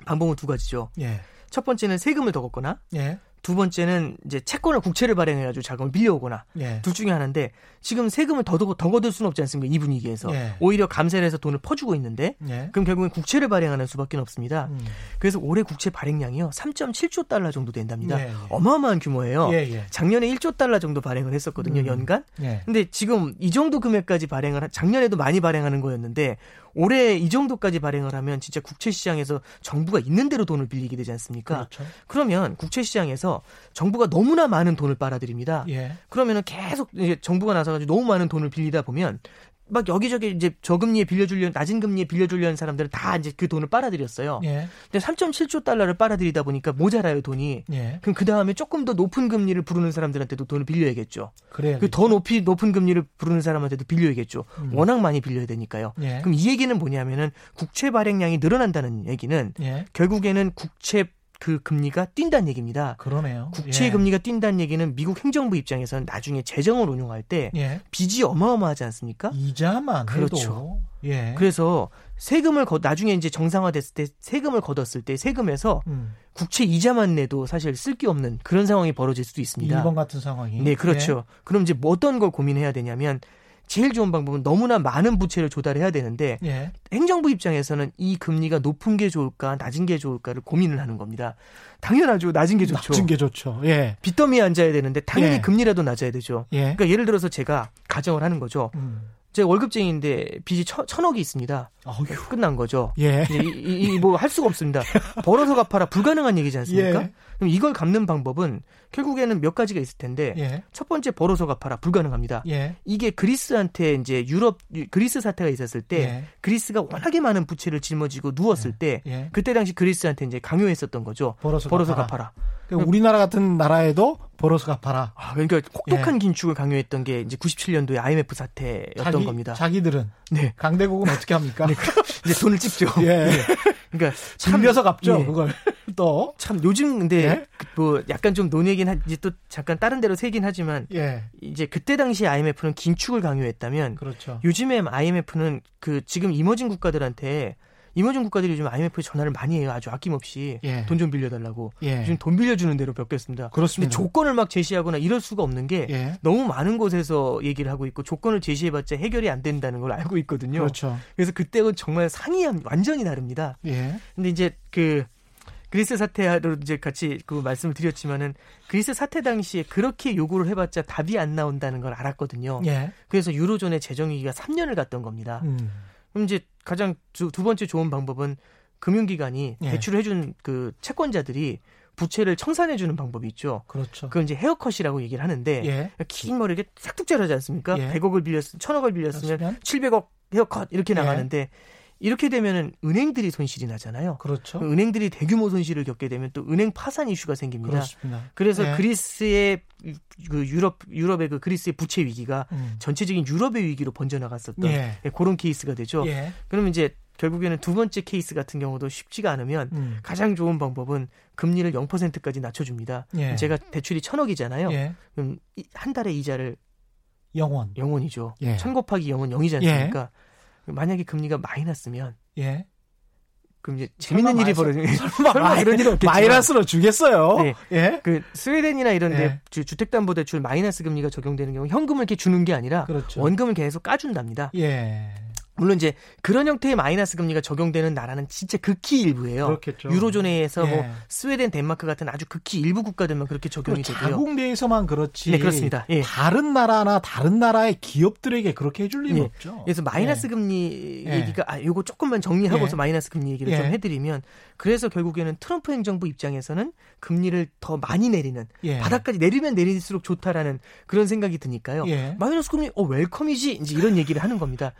방법은 두 가지죠. 예. 첫 번째는 세금을 더 걷거나 예. 두 번째는 이제 채권을 국채를 발행해 가지고 자금을 빌려오거나 예. 둘 중에 하나인데 지금 세금을 더, 더, 더 거둘 수는 없지 않습니까? 이 분위기에서 예. 오히려 감세를 해서 돈을 퍼주고 있는데 예. 그럼 결국엔 국채를 발행하는 수밖에 없습니다. 음. 그래서 올해 국채 발행량이요 3.7조 달러 정도 된답니다. 예, 예. 어마어마한 규모예요. 예, 작년에 1조 달러 정도 발행을 했었거든요 음. 연간. 근데 지금 이 정도 금액까지 발행을 작년에도 많이 발행하는 거였는데 올해 이 정도까지 발행을 하면 진짜 국채 시장에서 정부가 있는 대로 돈을 빌리게 되지 않습니까? 그렇죠. 그러면 국채 시장에서 정부가 너무나 많은 돈을 빨아들입니다. 예. 그러면은 계속 이제 정부가 나서가지고 너무 많은 돈을 빌리다 보면 막 여기저기 이제 저금리에 빌려주려는 낮은 금리에 빌려주려는 사람들은 다 이제 그 돈을 빨아들였어요. 예. 근데 3.7조 달러를 빨아들이다 보니까 모자라요 돈이. 예. 그럼 그 다음에 조금 더 높은 금리를 부르는 사람들한테도 돈을 빌려야겠죠. 그래. 그더 높이 높은 금리를 부르는 사람한테도 빌려야겠죠. 음. 워낙 많이 빌려야 되니까요. 예. 그럼 이 얘기는 뭐냐면은 국채 발행량이 늘어난다는 얘기는 예. 결국에는 국채 그 금리가 뛴다는 얘기입니다. 그러네요. 국채 예. 금리가 뛴다는 얘기는 미국 행정부 입장에서는 나중에 재정을 운용할 때 예. 빚이 어마어마하지 않습니까? 이자만 그렇죠. 예. 그래서 세금을 거, 나중에 이제 정상화됐을 때 세금을 걷었을 때 세금에서 음. 국채 이자만 내도 사실 쓸 게 없는 그런 상황이 벌어질 수도 있습니다. 일본 같은 상황이. 네, 그렇죠. 예. 그럼 이제 뭐 어떤 걸 고민해야 되냐면 제일 좋은 방법은 너무나 많은 부채를 조달해야 되는데 예. 행정부 입장에서는 이 금리가 높은 게 좋을까 낮은 게 좋을까를 고민을 하는 겁니다. 당연하죠. 낮은 게 좋죠. 낮은 게 좋죠. 예. 빚더미에 앉아야 되는데 당연히 예. 금리라도 낮아야 되죠. 예. 그러니까 예를 들어서 제가 가정을 하는 거죠. 음. 제가 월급쟁이인데 빚이 천, 천억이 있습니다. 어휴. 끝난 거죠. 예. 이, 뭐 할 수가 없습니다. 벌어서 갚아라 불가능한 얘기지 않습니까? 예. 그럼 이걸 갚는 방법은 결국에는 몇 가지가 있을 텐데 예. 첫 번째 벌어서 갚아라 불가능합니다. 예. 이게 그리스한테 이제 유럽 그리스 사태가 있었을 때 예. 그리스가 워낙에 많은 부채를 짊어지고 누웠을 예. 때 예. 그때 당시 그리스한테 이제 강요했었던 거죠. 벌어서, 벌어서 갚아라. 갚아라. 그러니까 우리나라 같은 나라에도 벌어서 갚아라. 아, 그러니까 혹독한 예. 긴축을 강요했던 게 이제 97년도에 IMF 사태였던 자기, 겁니다. 자기들은 네. 강대국은 어떻게 합니까? 네. 이제 돈을 찍죠. 예. 네. 그러니까 참려서 갚죠. 예. 그걸 또. 참 요즘 근데 예? 뭐 약간 좀 논의긴 하지 또 잠깐 다른 데로 새긴 하지만 예. 이제 그때 당시 IMF는 긴축을 강요했다면 그렇죠. 요즘에 IMF는 그 지금 이머징 국가들한테 이머징 국가들이 요즘 IMF에 전화를 많이 해요. 아주 아낌없이 예. 돈좀 빌려달라고. 예. 요즘 돈 빌려주는 대로 벽겠습니다. 그렇습니다. 근데 조건을 막 제시하거나 이럴 수가 없는 게 예. 너무 많은 곳에서 얘기를 하고 있고 조건을 제시해봤자 해결이 안 된다는 걸 알고 있거든요. 그렇죠. 그래서 그때는 정말 상이 완전히 다릅니다. 예. 근데 이제 그 그리스 사태로 이제 같이 그 말씀을 드렸지만은 그리스 사태 당시에 그렇게 요구를 해봤자 답이 안 나온다는 걸 알았거든요. 예. 그래서 유로존의 재정 위기가 3년을 갔던 겁니다. 음. 그럼 이제 가장 두, 두 번째 좋은 방법은 금융기관이 예. 대출을 해준 그 채권자들이 부채를 청산해 주는 방법이 있죠. 그렇죠. 그건 이제 헤어컷이라고 얘기를 하는데 예. 긴 머리 이렇게 싹둑 자르지 않습니까? 예. 100억을 빌렸으면 1000억을 빌렸으면 그렇으면? 700억 헤어컷 이렇게 예. 나가는데 이렇게 되면은 은행들이 손실이 나잖아요. 그렇죠. 은행들이 대규모 손실을 겪게 되면 또 은행 파산 이슈가 생깁니다. 그렇습니다. 그래서 네. 그리스의 그 유럽 유럽의 그 그리스의 부채 위기가 음. 전체적인 유럽의 위기로 번져나갔었던 예. 예 그런 케이스가 되죠. 예. 그러면 이제 결국에는 두 번째 케이스 같은 경우도 쉽지가 않으면 음. 가장 좋은 방법은 금리를 0%까지 낮춰줍니다. 예. 제가 대출이 천억이잖아요. 예. 그럼 한 달에 이자를 영원 영원이죠. 예. 천 곱하기 영원 0이지 않습니까? 만약에 금리가 마이너스면 예. 그럼 이제 재밌는 일이 벌어지는 설마, 설마 이런 일이 없겠지 마이너스로 주겠어요. 네. 예. 그 스웨덴이나 이런 데 예. 주택담보대출 마이너스 금리가 적용되는 경우 현금을 이렇게 주는 게 아니라 그렇죠. 원금을 계속 까준답니다. 예. 물론 이제 그런 형태의 마이너스 금리가 적용되는 나라는 진짜 극히 일부예요. 그렇겠죠. 유로존에서 뭐 예. 뭐 스웨덴, 덴마크 같은 아주 극히 일부 국가들만 그렇게 적용이 되고요. 자국 내에서만 그렇지. 네, 그렇습니다. 예. 다른 나라나 다른 나라의 기업들에게 그렇게 해줄 리는 예. 없죠. 그래서 마이너스 예. 금리 예. 얘기가 아 요거 조금만 정리하고서 예. 마이너스 금리 얘기를 좀 해드리면 그래서 결국에는 트럼프 행정부 입장에서는 금리를 더 많이 내리는 바닥까지 내리면 내릴수록 좋다라는 그런 생각이 드니까요. 마이너스 금리 어 웰컴이지 이제 이런 얘기를 하는 겁니다.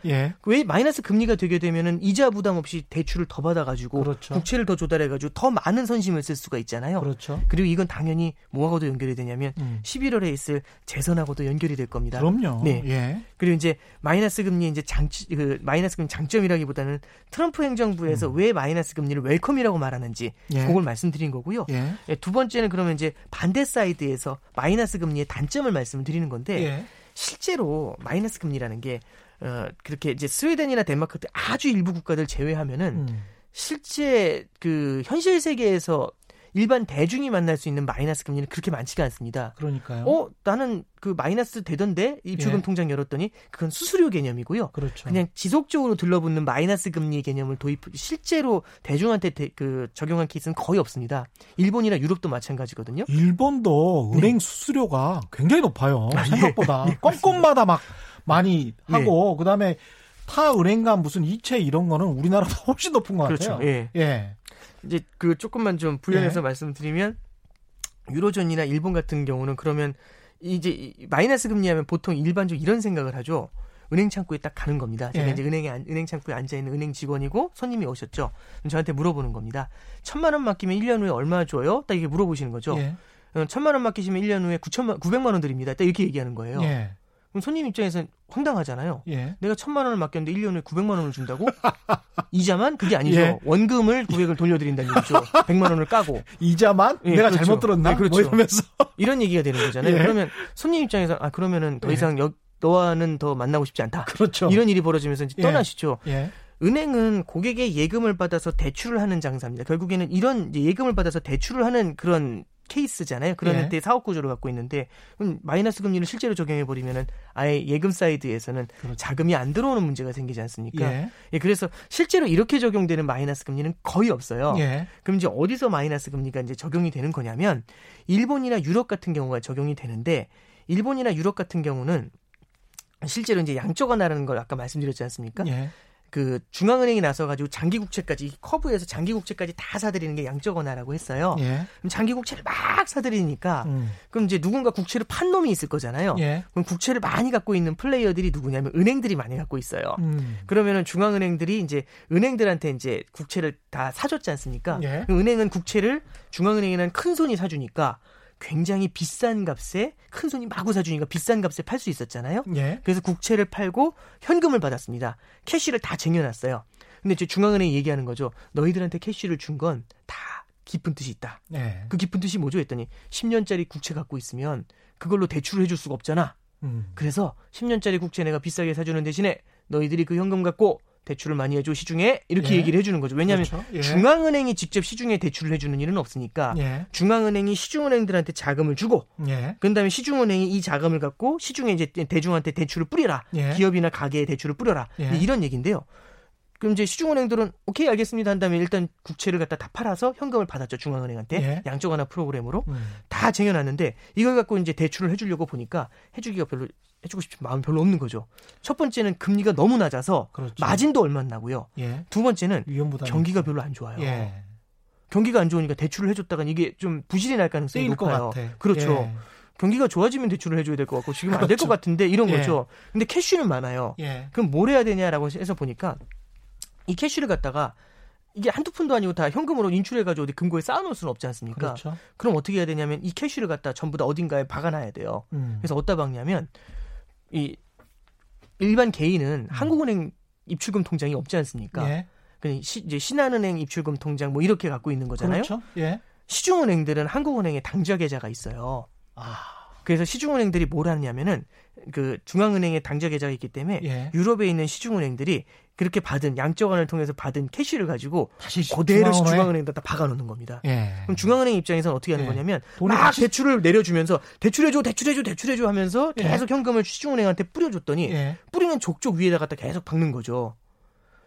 왜 마이너스 금리가 되게 되면은 이자 부담 없이 대출을 더 받아 가지고 그렇죠. 국채를 더 조달해 가지고 더 많은 선심을 쓸 수가 있잖아요. 그렇죠. 그리고 이건 당연히 뭐하고도 연결이 되냐면 음. 11월에 있을 재선하고도 연결이 될 겁니다. 그럼요. 네. 예. 그리고 이제 마이너스 금리 이제 장치 그 마이너스 금리 장점이라기보다는 트럼프 행정부에서 음. 왜 마이너스 금리를 welcome이라고 말하는지 예. 그걸 말씀드린 거고요. 예. 예. 두 번째는 그러면 이제 반대 사이드에서 마이너스 금리의 단점을 말씀드리는 건데 예. 실제로 마이너스 금리라는 게 어, 그렇게 이제 스웨덴이나 덴마크 같은 아주 일부 국가들 제외하면은 음. 실제 그 현실 세계에서 일반 대중이 만날 수 있는 마이너스 금리는 그렇게 많지가 않습니다. 그러니까요. 어, 나는 그 마이너스 되던데 입출금 예. 통장 열었더니 그건 수수료 개념이고요. 그렇죠. 그냥 지속적으로 들러붙는 마이너스 금리 개념을 도입 실제로 대중한테 대, 그 적용한 케이스는 거의 없습니다. 일본이나 유럽도 마찬가지거든요. 일본도 네. 은행 네. 수수료가 굉장히 높아요. 아, 예. 생각보다 예. 건건마다 막 많이 하고 네. 그다음에 타 은행과 무슨 이체 이런 거는 우리나라보다 훨씬 높은 것 그렇죠. 같아요. 예. 예. 이제 그 조금만 좀 부연해서 예. 말씀드리면 유로존이나 일본 같은 경우는 그러면 이제 마이너스 금리하면 보통 일반적으로 이런 생각을 하죠. 은행 창구에 딱 가는 겁니다. 제가 예. 이제 은행에 은행 창구에 앉아 있는 은행 직원이고 손님이 오셨죠. 저한테 물어보는 겁니다. 천만 원 맡기면 1년 후에 얼마 줘요? 딱 이게 물어보시는 거죠. 예. 어, 천만 원 맡기시면 1년 후에 9천만 900만 원 드립니다. 딱 이렇게 얘기하는 거예요. 예. 그럼 손님 입장에서는 황당하잖아요. 예. 내가 천만 원을 맡겼는데 1년에 900만 원을 준다고? 이자만? 그게 아니죠. 예. 원금을 900을 돌려드린다는 얘기죠. 100만 원을 까고. 이자만? 예, 내가 그렇죠. 잘못 들었나? 네, 그렇죠. 뭐 이러면서. 이런 얘기가 되는 거잖아요. 예. 그러면 손님 입장에서 아 그러면은 더 예. 이상 여, 너와는 더 만나고 싶지 않다. 그렇죠. 이런 일이 벌어지면서 이제 예. 떠나시죠. 은행은 고객의 예금을 받아서 대출을 하는 장사입니다. 결국에는 이런 예금을 받아서 대출을 하는 그런 케이스잖아요. 그런 예. 때 사업 구조를 갖고 있는데 마이너스 금리를 실제로 적용해 버리면은 아예 예금 사이드에서는 그렇죠. 자금이 안 들어오는 문제가 생기지 않습니까? 예. 예. 그래서 실제로 이렇게 적용되는 마이너스 금리는 거의 없어요. 예. 그럼 이제 어디서 마이너스 금리가 이제 적용이 되는 거냐면 일본이나 유럽 같은 경우가 적용이 되는데 일본이나 유럽 같은 경우는 실제로 이제 양적 완화라는 걸 아까 말씀드렸지 않습니까? 예. 그 중앙은행이 나서 가지고 장기 국채까지 커브에서 장기 국채까지 다 사들이는 게 양적 완화라고 했어요. 예. 그럼 장기 국채를 막 사들이니까 음. 그럼 이제 누군가 국채를 판 놈이 있을 거잖아요. 예. 그럼 국채를 많이 갖고 있는 플레이어들이 누구냐면 은행들이 많이 갖고 있어요. 음. 그러면은 중앙은행들이 이제 은행들한테 이제 국채를 다 사줬지 않습니까? 예. 은행은 국채를 중앙은행이라는 큰 손이 사주니까 굉장히 비싼 값에 큰 손이 마구 사주니까 비싼 값에 팔 수 있었잖아요. 예. 그래서 국채를 팔고 현금을 받았습니다. 캐시를 다 쟁여놨어요. 근데 이제 중앙은행이 얘기하는 거죠. 너희들한테 캐시를 준 건 다 깊은 뜻이 있다. 예. 그 깊은 뜻이 뭐죠? 했더니 10년짜리 국채 갖고 있으면 그걸로 대출을 해줄 수가 없잖아. 음. 그래서 10년짜리 국채 내가 비싸게 사주는 대신에 너희들이 그 현금 갖고 대출을 많이 해줘 시중에 이렇게 예. 얘기를 해주는 거죠. 왜냐하면 그렇죠. 예. 중앙은행이 직접 시중에 대출을 해주는 일은 없으니까 예. 중앙은행이 시중은행들한테 자금을 주고 예. 그다음에 시중은행이 이 자금을 갖고 시중에 이제 대중한테 대출을 뿌려라 예. 기업이나 가게에 대출을 뿌려라 예. 이런 얘기인데요. 그럼 이제 시중은행들은 오케이 알겠습니다 한 다음에 일단 국채를 갖다 다 팔아서 현금을 받았죠 중앙은행한테 양적 완화 프로그램으로 음. 다 쟁여놨는데 이걸 갖고 이제 대출을 해주려고 보니까 해주기가 별로 해주고 싶은 마음이 별로 없는 거죠. 첫 번째는 금리가 너무 낮아서 그렇죠. 마진도 얼마 안 나고요. 예. 두 번째는 경기가 별로 안 좋아요. 예. 경기가 안 좋으니까 대출을 해줬다가 이게 좀 부실이 날 가능성이 높아요. 그렇죠. 예. 경기가 좋아지면 대출을 해줘야 될 것 같고 지금 그렇죠. 안될 것 같은데 이런 예. 거죠. 근데 캐쉬는 많아요. 예. 그럼 뭘 해야 되냐라고 해서 보니까 이 캐쉬를 갖다가 이게 한두 푼도 아니고 다 현금으로 인출해가지고 어디 금고에 쌓아놓을 수는 없지 않습니까? 그렇죠. 그럼 어떻게 해야 되냐면 이 캐쉬를 갖다 전부 다 어딘가에 박아놔야 돼요. 음. 그래서 어디다 박냐면 이 일반 개인은 음. 한국은행 입출금 통장이 없지 않습니까? 예. 그 시, 이제 신한은행 입출금 통장 뭐 이렇게 갖고 있는 거잖아요. 그렇죠. 예. 시중은행들은 한국은행에 당좌 계좌가 있어요. 아. 그래서 시중은행들이 뭘 하냐면은 그 중앙은행에 당좌 계좌가 있기 때문에 예. 유럽에 있는 시중은행들이 그렇게 받은 양적완을 통해서 받은 캐시를 가지고 다시 그대로 중앙은행? 중앙은행에다 박아놓는 겁니다. 예. 그럼 중앙은행 입장에서는 어떻게 하는 예. 거냐면 막 다시... 대출을 내려주면서 대출해줘, 대출해줘, 대출해줘 하면서 예. 계속 현금을 시중은행한테 뿌려줬더니 예. 뿌리는 족족 위에다 갖다 계속 박는 거죠.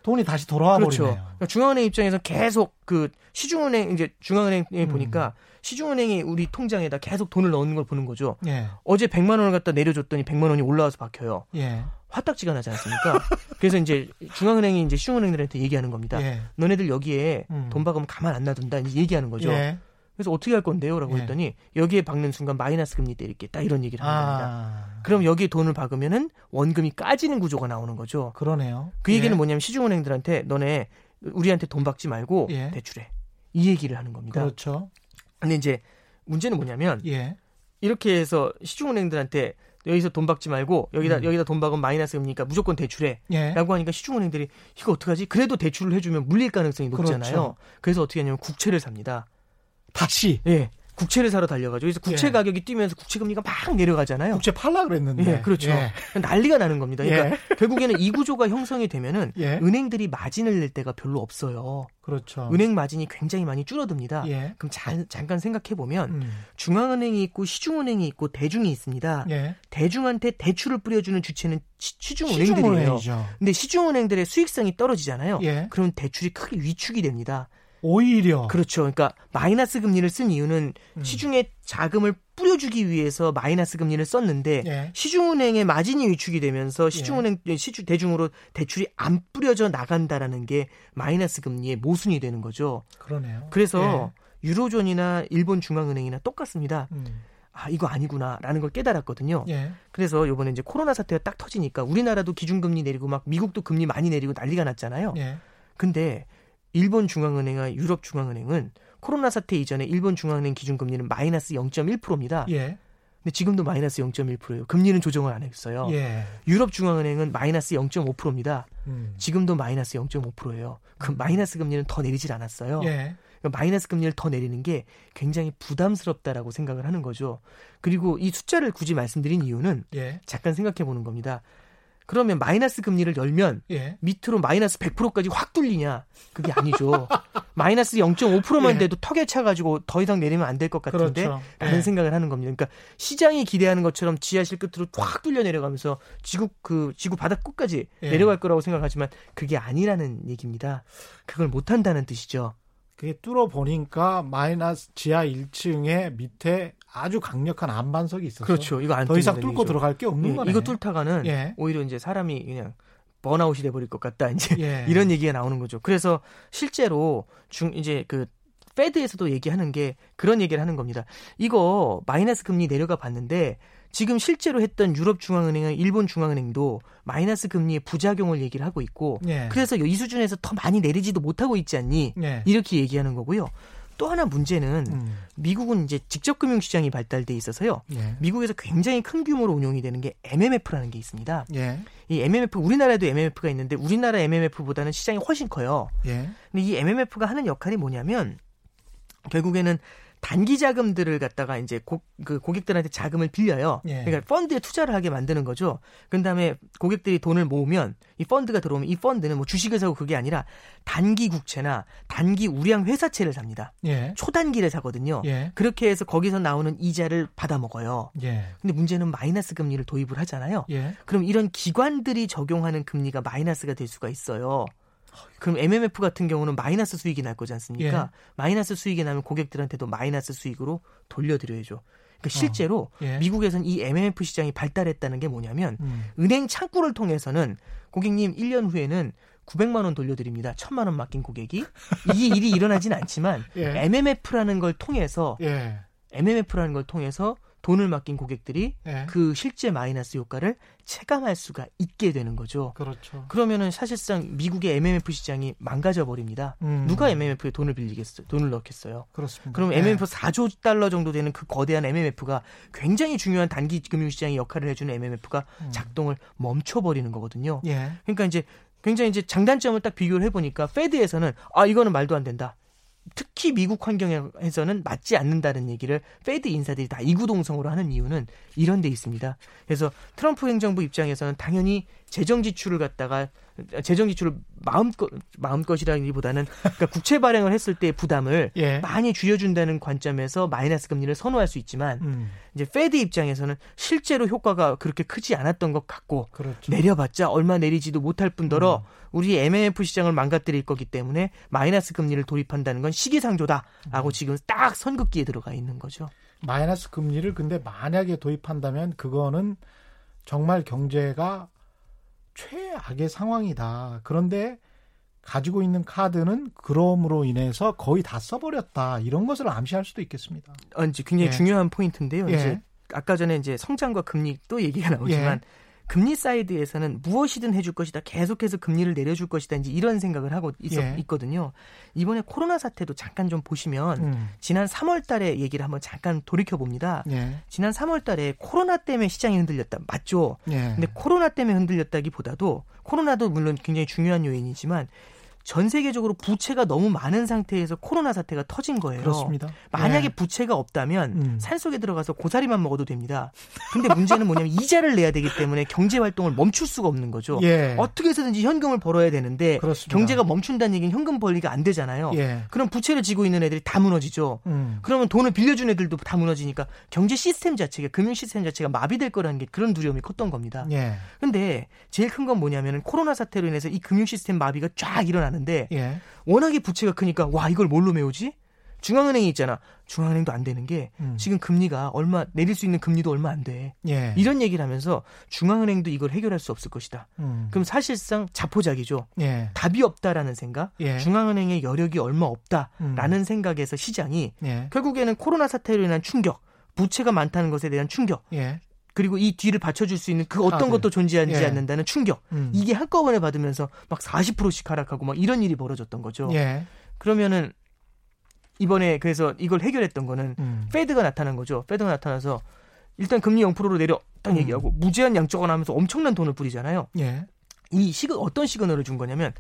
돈이 다시 돌아와 그렇죠. 버리네요. 그러니까 중앙은행 입장에서 계속 그 시중은행 이제 중앙은행에 음. 보니까 시중은행이 우리 통장에다 계속 돈을 넣는 걸 보는 거죠. 예. 어제 100만 원을 갖다 내려줬더니 100만 원이 올라와서 박혀요. 예. 화딱지가 나지 않습니까? 그래서 이제 중앙은행이 이제 시중은행들한테 얘기하는 겁니다. 예. 너네들 여기에 음. 돈 박으면 가만 안 놔둔다 이제 얘기하는 거죠. 예. 그래서 어떻게 할 건데요? 라고 예. 했더니 여기에 박는 순간 마이너스 금리 때릴게. 딱 이런 얘기를 하는 겁니다. 아. 그럼 여기에 돈을 박으면은 원금이 까지는 구조가 나오는 거죠. 그러네요. 그 얘기는 예. 뭐냐면 시중은행들한테 너네 우리한테 돈 박지 말고 예. 대출해. 이 얘기를 하는 겁니다. 그렇죠. 근데 이제 문제는 뭐냐면 예. 이렇게 해서 시중은행들한테 여기서 돈 박지 말고 여기다 음. 여기다 돈 박으면 마이너스 금리니까 무조건 대출해. 예. 라고 하니까 시중은행들이 이거 어떡하지? 그래도 대출을 해주면 물릴 가능성이 높잖아요. 그렇죠. 그래서 어떻게 하냐면 국채를 삽니다. 다시. 예. 국채를 사러 달려가지고 그래서 국채 예. 가격이 뛰면서 국채 금리가 막 내려가잖아요. 국채 팔라 그랬는데. 예, 그렇죠. 예. 난리가 나는 겁니다. 그러니까 예. 결국에는 이 구조가 형성이 되면은 예. 은행들이 마진을 낼 때가 별로 없어요. 그렇죠. 은행 마진이 굉장히 많이 줄어듭니다. 예. 그럼 자, 잠깐 생각해 보면 음. 중앙은행이 있고 시중은행이 있고 대중이 있습니다. 예. 대중한테 대출을 뿌려주는 주체는 시, 중은행들이에요 근데 시중은행들의 수익성이 떨어지잖아요. 그럼 대출이 크게 위축이 됩니다. 오히려 그렇죠. 그러니까 마이너스 금리를 쓴 이유는 음. 시중에 자금을 뿌려주기 위해서 마이너스 금리를 썼는데 예. 시중은행의 마진이 위축이 되면서 시중은행 예. 시주 대중으로 대출이 안 뿌려져 나간다라는 게 마이너스 금리의 모순이 되는 거죠. 그러네요. 그래서 예. 유로존이나 일본 중앙은행이나 똑같습니다. 음. 아 이거 아니구나라는 걸 깨달았거든요. 예. 그래서 요번에 이제 코로나 사태가 딱 터지니까 우리나라도 기준금리 내리고 막 미국도 금리 많이 내리고 난리가 났잖아요. 예. 근데 일본 중앙은행과 유럽 중앙은행은 코로나 사태 이전에 일본 중앙은행 기준금리는 마이너스 0.1%입니다. 예. 근데 지금도 마이너스 0.1%예요. 금리는 조정을 안 했어요. 예. 유럽 중앙은행은 마이너스 0.5%입니다. 음. 지금도 마이너스 0.5%예요. 그 음. 마이너스 금리는 더 내리질 않았어요. 예. 그러니까 마이너스 금리를 더 내리는 게 굉장히 부담스럽다라고 생각을 하는 거죠. 그리고 이 숫자를 굳이 말씀드린 이유는 예. 잠깐 생각해 보는 겁니다. 그러면 마이너스 금리를 열면 예. 밑으로 마이너스 100%까지 확 뚫리냐? 그게 아니죠. 마이너스 0.5%만 예. 돼도 턱에 차가지고 더 이상 내리면 안 될 것 같은데 그렇죠. 라는 예. 생각을 하는 겁니다. 그러니까 시장이 기대하는 것처럼 지하실 끝으로 확 뚫려 내려가면서 지구 그 지구 바닥 끝까지 예. 내려갈 거라고 생각하지만 그게 아니라는 얘기입니다. 그걸 못 한다는 뜻이죠. 그게 뚫어 보니까 마이너스 지하 1층에 밑에 아주 강력한 안반석이 있어서 그렇죠. 이거 더 이상 뚫고 얘기죠. 들어갈 게 없는 예, 거네. 이거 뚫다가는 예. 오히려 이제 사람이 그냥 번아웃이 돼 버릴 것 같다. 이제 예. 이런 얘기가 나오는 거죠. 그래서 실제로 중 이제 그 페드에서도 얘기하는 게 그런 얘기를 하는 겁니다. 이거 마이너스 금리 내려가 봤는데 지금 실제로 했던 유럽 중앙은행은 일본 중앙은행도 마이너스 금리의 부작용을 얘기를 하고 있고 예. 그래서 이 수준에서 더 많이 내리지도 못하고 있지 않니 예. 이렇게 얘기하는 거고요. 또 하나 문제는 음. 미국은 이제 직접 금융 시장이 발달돼 있어서요. 예. 미국에서 굉장히 큰 규모로 운용이 되는 게 MMF라는 게 있습니다. 예. 이 MMF 우리나라에도 MMF가 있는데 우리나라 MMF보다는 시장이 훨씬 커요. 예. 근데 이 MMF가 하는 역할이 뭐냐면 결국에는 단기 자금들을 갖다가 이제 고, 그 고객들한테 자금을 빌려요. 예. 그러니까 펀드에 투자를 하게 만드는 거죠. 그 다음에 고객들이 돈을 모으면 이 펀드가 들어오면 이 펀드는 뭐 주식을 사고 그게 아니라 단기 국채나 단기 우량 회사채를 삽니다. 예. 초단기를 사거든요. 예. 그렇게 해서 거기서 나오는 이자를 받아 먹어요. 예. 근데 문제는 마이너스 금리를 도입을 하잖아요. 예. 그럼 이런 기관들이 적용하는 금리가 마이너스가 될 수가 있어요. 그럼 MMF 같은 경우는 마이너스 수익이 날 거지 않습니까? 예. 마이너스 수익이 나면 고객들한테도 마이너스 수익으로 돌려드려야죠. 그러니까 실제로 어. 예. 미국에서는 이 MMF 시장이 발달했다는 게 뭐냐면 음. 은행 창구를 통해서는 고객님 1년 후에는 900만 원 돌려드립니다. 1000만 원 맡긴 고객이 이 일이 일어나진 않지만 예. MMF라는 걸 통해서 예. MMF라는 걸 통해서 돈을 맡긴 고객들이 네. 그 실제 마이너스 효과를 체감할 수가 있게 되는 거죠. 그렇죠. 그러면은 사실상 미국의 MMF 시장이 망가져 버립니다. 음. 누가 MMF에 돈을 빌리겠어요? 돈을 넣겠어요? 그렇습니다. 그럼 MMF 네. 4조 달러 정도 되는 그 거대한 MMF가 굉장히 중요한 단기 금융 시장의 역할을 해주는 MMF가 음. 작동을 멈춰 버리는 거거든요. 예. 그러니까 이제 굉장히 이제 장단점을 딱 비교를 해보니까 Fed에서는 아 이거는 말도 안 된다. 특히 미국 환경에서는 맞지 않는다는 얘기를 Fed 인사들이 다 이구동성으로 하는 이유는 이런 데 있습니다. 그래서 트럼프 행정부 입장에서는 당연히 재정 지출을 갖다가 재정 지출을 마음껏 마음껏이라기보다는 그러니까 국채 발행을 했을 때의 부담을 예. 많이 줄여준다는 관점에서 마이너스 금리를 선호할 수 있지만 음. 이제 Fed 입장에서는 실제로 효과가 그렇게 크지 않았던 것 같고 그렇죠. 내려봤자 얼마 내리지도 못할 뿐더러 음. 우리 MMF 시장을 망가뜨릴 거기 때문에 마이너스 금리를 도입한다는 건 시기상조다라고 음. 지금 딱 선긋기에 들어가 있는 거죠. 마이너스 금리를 근데 만약에 도입한다면 그거는 정말 경제가 최악의 상황이다. 그런데 가지고 있는 카드는 그럼으로 인해서 거의 다 써버렸다. 이런 것을 암시할 수도 있겠습니다. 어, 이제 굉장히 예. 중요한 포인트인데요. 예. 이제 아까 전에 이제 성장과 금리 또 얘기가 나오지만 예. 금리 사이드에서는 무엇이든 해줄 것이다. 계속해서 금리를 내려줄 것이다. 이제 이런 생각을 하고 있었, 예. 있거든요. 이번에 코로나 사태도 잠깐 좀 보시면 음. 지난 3월 달에 얘기를 한번 잠깐 돌이켜 봅니다. 예. 지난 3월 달에 코로나 때문에 시장이 흔들렸다. 맞죠? 예. 근데 코로나 때문에 흔들렸다기보다도 코로나도 물론 굉장히 중요한 요인이지만 전 세계적으로 부채가 너무 많은 상태에서 코로나 사태가 터진 거예요. 그렇습니다. 만약에 네. 부채가 없다면 음. 산 속에 들어가서 고사리만 먹어도 됩니다. 근데 문제는 뭐냐면 이자를 내야 되기 때문에 경제 활동을 멈출 수가 없는 거죠. 예. 어떻게 해서든지 현금을 벌어야 되는데 그렇습니다. 경제가 멈춘다는 얘기는 현금 벌기가 안 되잖아요. 예. 그럼 부채를 지고 있는 애들이 다 무너지죠. 음. 그러면 돈을 빌려준 애들도 다 무너지니까 경제 시스템 자체가 금융 시스템 자체가 마비될 거라는 게 그런 두려움이 컸던 겁니다. 예. 근데 제일 큰 건 뭐냐면 코로나 사태로 인해서 이 금융 시스템 마비가 쫙 일어나는 하는데 예. 워낙에 부채가 크니까 와 이걸 뭘로 메우지? 중앙은행이 있잖아. 중앙은행도 안 되는 게 음. 지금 금리가 얼마 내릴 수 있는 금리도 얼마 안 돼. 예. 이런 얘기를 하면서 중앙은행도 이걸 해결할 수 없을 것이다. 음. 그럼 사실상 자포자기죠. 예. 답이 없다라는 생각, 예. 중앙은행의 여력이 얼마 없다라는 음. 생각에서 시장이 예. 결국에는 코로나 사태로 인한 충격, 부채가 많다는 것에 대한 충격, 예. 그리고 이 뒤를 받쳐줄 수 있는 그 어떤 아, 네. 것도 존재하지 예. 않는다는 충격 음. 이게 한꺼번에 받으면서 막 40%씩 하락하고 막 이런 일이 벌어졌던 거죠. 예. 그러면은 이번에 그래서 이걸 해결했던 거는 음. Fed가 나타난 거죠. Fed가 나타나서 일단 금리 0%로 내려 딱 음. 얘기하고 무제한 양적완 하면서 엄청난 돈을 뿌리잖아요. 예. 이 시그 어떤 시그널을 준 거냐면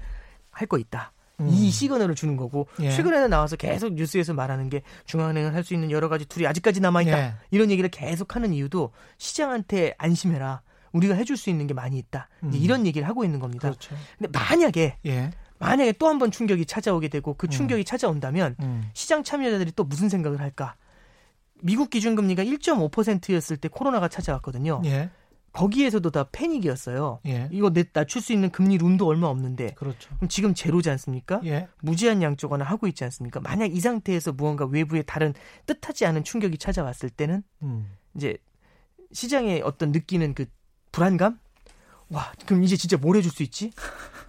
할 거 있다. 음. 이 시그널을 주는 거고 예. 최근에는 나와서 계속 뉴스에서 말하는 게 중앙은행은 할수 있는 여러 가지 tool이 아직까지 남아 있다 예. 이런 얘기를 계속 하는 이유도 시장한테 안심해라 우리가 해줄 수 있는 게 많이 있다 음. 이런 얘기를 하고 있는 겁니다. 그렇죠. 근데 만약에 예. 만약에 또 한 번 충격이 찾아오게 되고 그 음. 충격이 음. 찾아온다면 음. 시장 참여자들이 또 무슨 생각을 할까? 미국 기준금리가 1.5%였을 때 코로나가 찾아왔거든요. 예. 거기에서도 다 패닉이었어요. 예. 이거 내 낮출 수 있는 금리 룸도 얼마 없는데. 그렇죠. 그럼 지금 제로지 않습니까? 예. 무제한 양쪽하나 하고 있지 않습니까? 만약 이 상태에서 무언가 외부의 다른 뜻하지 않은 충격이 찾아왔을 때는 음. 이제 시장에 어떤 느끼는 그 불안감? 와, 그럼 이제 진짜 뭘 해줄 수 있지?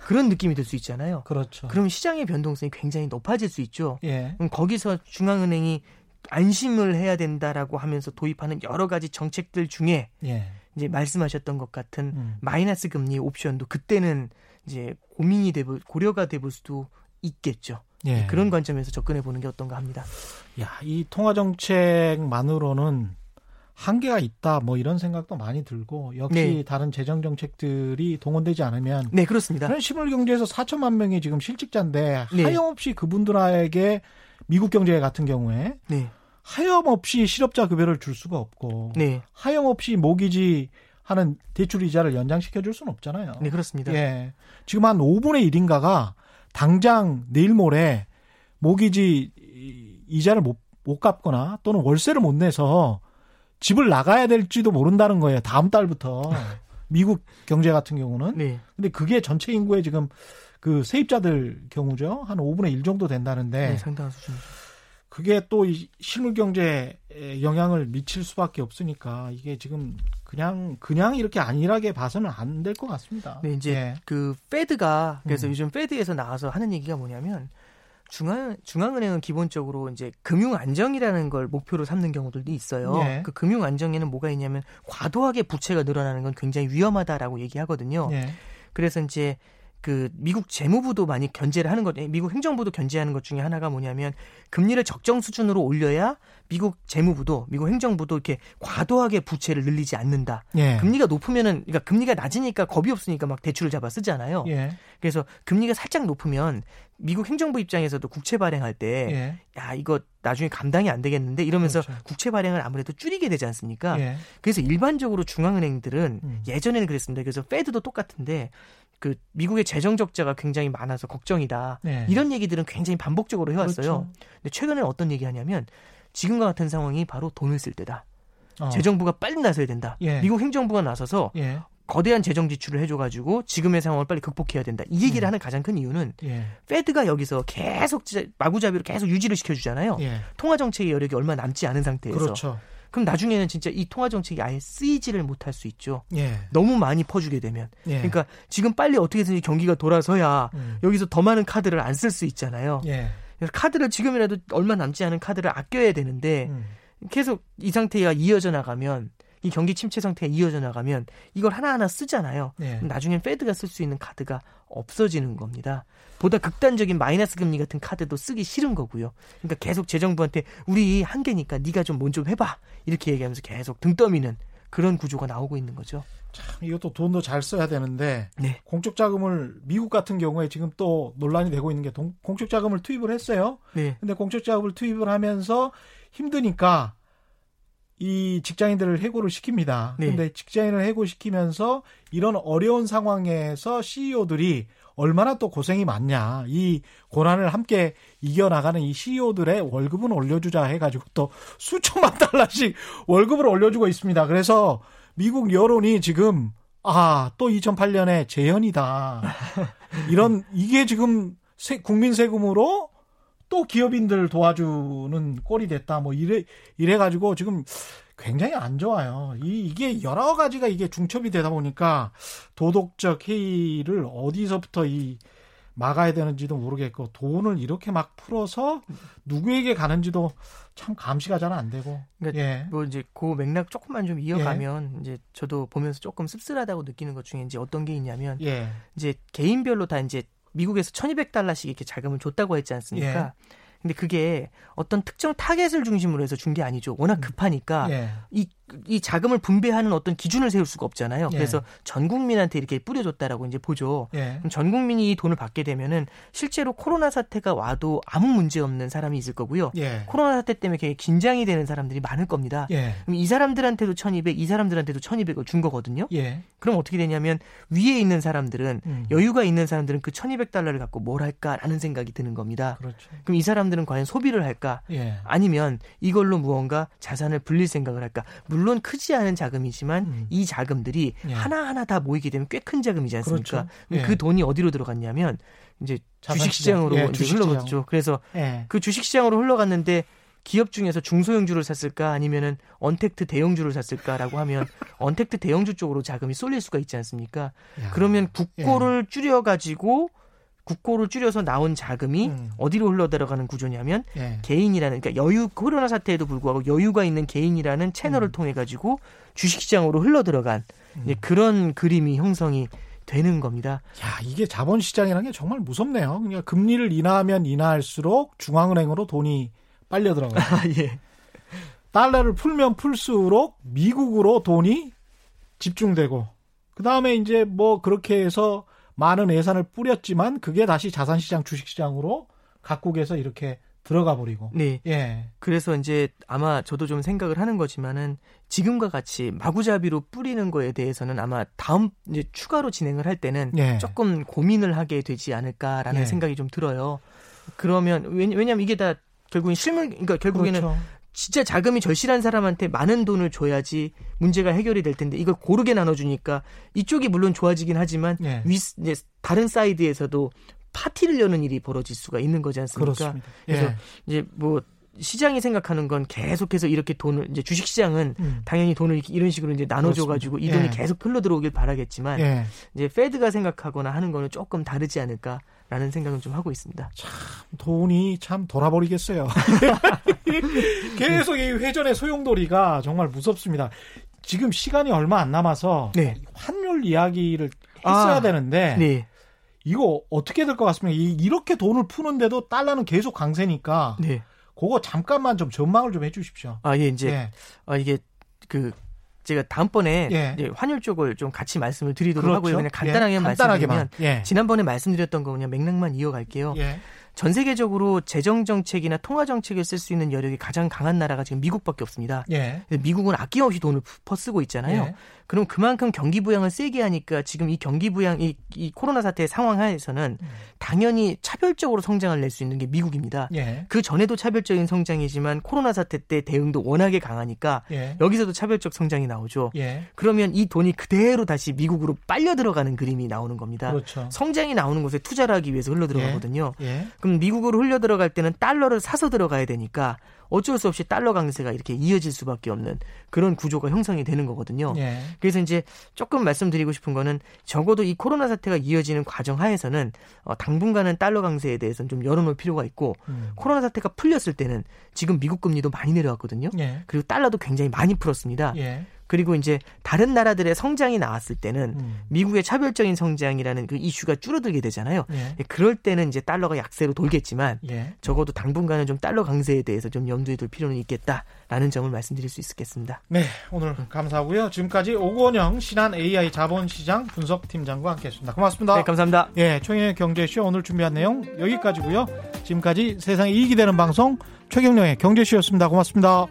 그런 느낌이 들 수 있잖아요. 그렇죠. 그럼 시장의 변동성이 굉장히 높아질 수 있죠. 예. 그럼 거기서 중앙은행이 안심을 해야 된다라고 하면서 도입하는 여러 가지 정책들 중에 예. 이제 말씀하셨던 것 같은 음. 마이너스 금리 옵션도 그때는 이제 고민이 되고 고려가 되볼 수도 있겠죠. 예. 그런 관점에서 접근해 보는 게 어떤가 합니다. 야, 이 통화 정책만으로는 한계가 있다 뭐 이런 생각도 많이 들고 역시 네. 다른 재정 정책들이 동원되지 않으면 네 그렇습니다. 실물 경제에서 4천만 명이 지금 실직자인데 네. 하염없이 그분들에게 미국 경제 같은 경우에 네. 하염없이 실업자 급여를 줄 수가 없고 네. 하염없이 모기지 하는 대출 이자를 연장시켜 줄 수는 없잖아요. 네, 그렇습니다. 예. 지금 한 5분의 1인가가 당장 내일 모레 모기지 이자를 못, 못 갚거나 또는 월세를 못 내서 집을 나가야 될지도 모른다는 거예요. 다음 달부터. 미국 경제 같은 경우는. 네. 근데 그게 전체 인구의 지금 그 세입자들 경우죠. 한 5분의 1 정도 된다는데. 네, 상당한 수준이죠. 그게 또이 실물 경제에 영향을 미칠 수밖에 없으니까 이게 지금 그냥 그냥 이렇게 안일하게 봐서는 안 될 것 같습니다. 네, 이제 예. 그 페드가 그래서 음. 요즘 페드에서 나와서 하는 얘기가 뭐냐면 중앙 중앙은행은 기본적으로 이제 금융 안정이라는 걸 목표로 삼는 경우들도 있어요. 예. 그 금융 안정에는 뭐가 있냐면 과도하게 부채가 늘어나는 건 굉장히 위험하다라고 얘기하거든요. 예. 그래서 이제 그 미국 재무부도 많이 견제를 하는 것, 미국 행정부도 견제하는 것 중에 하나가 뭐냐면 금리를 적정 수준으로 올려야 미국 재무부도 미국 행정부도 이렇게 과도하게 부채를 늘리지 않는다. 예. 금리가 높으면은 그러니까 금리가 낮으니까 겁이 없으니까 막 대출을 잡아 쓰잖아요. 예. 그래서 금리가 살짝 높으면 미국 행정부 입장에서도 국채 발행할 때, 예. 야 이거 나중에 감당이 안 되겠는데 이러면서 그렇죠. 국채 발행을 아무래도 줄이게 되지 않습니까? 예. 그래서 일반적으로 중앙은행들은 음. 예전에는 그랬습니다. 그래서 페드도 똑같은데 그 미국의 재정 적자가 굉장히 많아서 걱정이다. 네. 이런 얘기들은 굉장히 반복적으로 해왔어요. 그렇죠. 근데 최근에 어떤 얘기하냐면 지금과 같은 상황이 바로 돈을 쓸 때다. 어. 재정부가 빨리 나서야 된다. 예. 미국 행정부가 나서서 예. 거대한 재정 지출을 해줘가지고 지금의 상황을 빨리 극복해야 된다. 이 얘기를 예. 하는 가장 큰 이유는 예. 페드가 여기서 계속 마구잡이로 계속 유지를 시켜주잖아요. 예. 통화 정책의 여력이 얼마 남지 않은 상태에서. 그렇죠. 그럼 나중에는 진짜 이 통화 정책이 아예 쓰이지를 못할 수 있죠. 예. 너무 많이 퍼주게 되면. 예. 그러니까 지금 빨리 어떻게든지 경기가 돌아서야 음. 여기서 더 많은 카드를 안 쓸 수 있잖아요. 예. 그래서 카드를 지금이라도 얼마 남지 않은 카드를 아껴야 되는데 음. 계속 이 상태가 이어져 나가면 이 경기 침체 상태가 이어져 나가면 이걸 하나하나 쓰잖아요. 네. 나중엔 페드가 쓸 수 있는 카드가 없어지는 겁니다. 보다 극단적인 마이너스 금리 같은 카드도 쓰기 싫은 거고요. 그러니까 계속 재정부한테 우리 한계니까 네가 좀 뭔 좀 해봐 이렇게 얘기하면서 계속 등 떠미는 그런 구조가 나오고 있는 거죠. 참 이것도 돈도 잘 써야 되는데 네. 공적 자금을 미국 같은 경우에 지금 또 논란이 되고 있는 게 동, 공적 자금을 투입을 했어요. 네. 근데 공적 자금을 투입을 하면서 힘드니까 이 직장인들을 해고를 시킵니다. 네. 근데 직장인을 해고시키면서 이런 어려운 상황에서 CEO들이 얼마나 또 고생이 많냐. 이 고난을 함께 이겨나가는 이 CEO들의 월급은 올려주자 해가지고 또 수천만 달러씩 월급을 올려주고 있습니다. 그래서 미국 여론이 지금 아, 또 2008년에 재현이다. 이런, 이게 지금 세, 국민 세금으로 또 기업인들 도와주는 꼴이 됐다. 뭐 이래 이래 가지고 지금 굉장히 안 좋아요. 이 이게 여러 가지가 이게 중첩이 되다 보니까 도덕적 해이를 어디서부터 이 막아야 되는지도 모르겠고 돈을 이렇게 막 풀어서 누구에게 가는지도 참 감시가 잘 안 되고. 그러니까 예. 뭐 이제 그 맥락 조금만 좀 이어가면 예. 이제 저도 보면서 조금 씁쓸하다고 느끼는 것 중에 이제 어떤 게 있냐면 예. 이제 개인별로 다 이제 미국에서 1200달러씩 이렇게 자금을 줬다고 했지 않습니까? 예. 근데 그게 어떤 특정 타겟을 중심으로 해서 준 게 아니죠. 워낙 음. 급하니까 예. 이, 이 자금을 분배하는 어떤 기준을 세울 수가 없잖아요. 예. 그래서 전 국민한테 이렇게 뿌려줬다라고 이제 보죠. 예. 그럼 전 국민이 이 돈을 받게 되면은 실제로 코로나 사태가 와도 아무 문제 없는 사람이 있을 거고요. 예. 코로나 사태 때문에 굉장히 긴장이 되는 사람들이 많을 겁니다. 예. 그럼 이 사람들한테도 1200, 이 사람들한테도 1200을 준 거거든요. 예. 그럼 어떻게 되냐면 위에 있는 사람들은 음. 여유가 있는 사람들은 그 1200달러를 갖고 뭘 할까라는 생각이 드는 겁니다. 그렇죠. 그럼 이 사람들은 과연 소비를 할까? 예. 아니면 이걸로 무언가 자산을 불릴 생각을 할까? 물론 크지 않은 자금이지만 음. 이 자금들이 예. 하나하나 다 모이게 되면 꽤 큰 자금이지 않습니까? 그렇죠. 예. 그 돈이 어디로 들어갔냐면 이제 주식시장으로 예, 주식시장. 흘러갔죠. 그래서 예. 그 주식시장으로 흘러갔는데 기업 중에서 중소형주를 샀을까 아니면은 언택트 대형주를 샀을까라고 하면 언택트 대형주 쪽으로 자금이 쏠릴 수가 있지 않습니까? 야. 그러면 국고를 예. 줄여 가지고 국고를 줄여서 나온 자금이 음. 어디로 흘러 들어가는 구조냐면 예. 개인이라는 그러니까 여유 코로나 사태에도 불구하고 여유가 있는 개인이라는 채널을 음. 통해 가지고 주식시장으로 흘러 들어간 음. 그런 그림이 형성이 되는 겁니다. 야 이게 자본시장이라는 게 정말 무섭네요. 그러니까 금리를 인하하면 인하할수록 중앙은행으로 돈이 빨려 들어가요. 아, 예. 달러를 풀면 풀수록 미국으로 돈이 집중되고 그 다음에 이제 뭐 그렇게 해서 많은 예산을 뿌렸지만 그게 다시 자산시장 주식시장으로 각국에서 이렇게 들어가 버리고. 네. 예. 그래서 이제 아마 저도 좀 생각을 하는 거지만은 지금과 같이 마구잡이로 뿌리는 거에 대해서는 아마 다음 이제 추가로 진행을 할 때는 예. 조금 고민을 하게 되지 않을까라는 예. 생각이 좀 들어요. 그러면 왜냐면 이게 다 결국엔 실물 그러니까 결국에는 그렇죠. 진짜 자금이 절실한 사람한테 많은 돈을 줘야지 문제가 해결이 될 텐데 이걸 고르게 나눠주니까 이쪽이 물론 좋아지긴 하지만 예. 위 다른 사이드에서도 파티를 여는 일이 벌어질 수가 있는 거지 않습니까? 그렇습니다. 그래서 예. 이제 뭐 시장이 생각하는 건 계속해서 이렇게 돈을 이제 주식 시장은 음. 당연히 돈을 이런 식으로 이제 나눠줘 가지고 이 돈이 예. 계속 흘러 들어오길 바라겠지만 예. 이제 Fed가 생각하거나 하는 거는 조금 다르지 않을까 라는 생각은 좀 하고 있습니다. 참, 돈이 참 돌아버리겠어요. 계속 이 회전의 소용돌이가 정말 무섭습니다. 지금 시간이 얼마 안 남아서 네. 환율 이야기를 했어야 아, 되는데 네. 이거 어떻게 될 것 같습니까? 이 렇게 돈을 푸는데도 달러는 계속 강세니까. 네. 그거 잠깐만 좀 전망을 좀 해주십시오. 아, 예, 이제, 예. 아, 이게, 그, 제가 다음번에 예. 환율 쪽을 좀 같이 말씀을 드리도록 그렇죠. 하고요. 그냥 간단하게 예. 말씀드리면 예. 지난번에 말씀드렸던 거 그냥 맥락만 이어갈게요. 예. 전 세계적으로 재정 정책이나 통화 정책을 쓸 수 있는 여력이 가장 강한 나라가 지금 미국밖에 없습니다. 예. 미국은 아낌없이 돈을 퍼쓰고 있잖아요. 예. 그럼 그만큼 경기 부양을 세게 하니까 지금 이 경기 부양 이, 이 코로나 사태의 상황 하에서는 음. 당연히 차별적으로 성장을 낼 수 있는 게 미국입니다. 예. 그 전에도 차별적인 성장이지만 코로나 사태 때 대응도 워낙에 강하니까 예. 여기서도 차별적 성장이 나오죠. 예. 그러면 이 돈이 그대로 다시 미국으로 빨려 들어가는 그림이 나오는 겁니다. 그렇죠. 성장이 나오는 곳에 투자를 하기 위해서 흘러 들어가거든요. 그럼 미국으로 흘려 들어갈 때는 달러를 사서 들어가야 되니까 어쩔 수 없이 달러 강세가 이렇게 이어질 수밖에 없는 그런 구조가 형성이 되는 거거든요. 예. 그래서 이제 조금 말씀드리고 싶은 거는 적어도 이 코로나 사태가 이어지는 과정 하에서는 어, 당분간은 달러 강세에 대해서는 좀 열어놓을 필요가 있고 음. 코로나 사태가 풀렸을 때는 지금 미국 금리도 많이 내려왔거든요. 예. 그리고 달러도 굉장히 많이 풀었습니다. 예. 그리고 이제 다른 나라들의 성장이 나왔을 때는 음. 미국의 차별적인 성장이라는 그 이슈가 줄어들게 되잖아요. 예. 예. 그럴 때는 이제 달러가 약세로 돌겠지만 예. 적어도 당분간은 좀 달러 강세에 대해서 좀 염두에 둘 필요는 있겠다라는 점을 말씀드릴 수 있겠습니다. 네, 오늘 감사하고요. 지금까지 오건영 신한 AI 자본시장 분석팀장과 함께했습니다. 고맙습니다. 네, 감사합니다. 예, 총회 경제쇼 오늘 준비한 내용 여기까지고요. 지금까지 세상에 이익이 되는 방송 최경령의 경제쇼였습니다. 고맙습니다.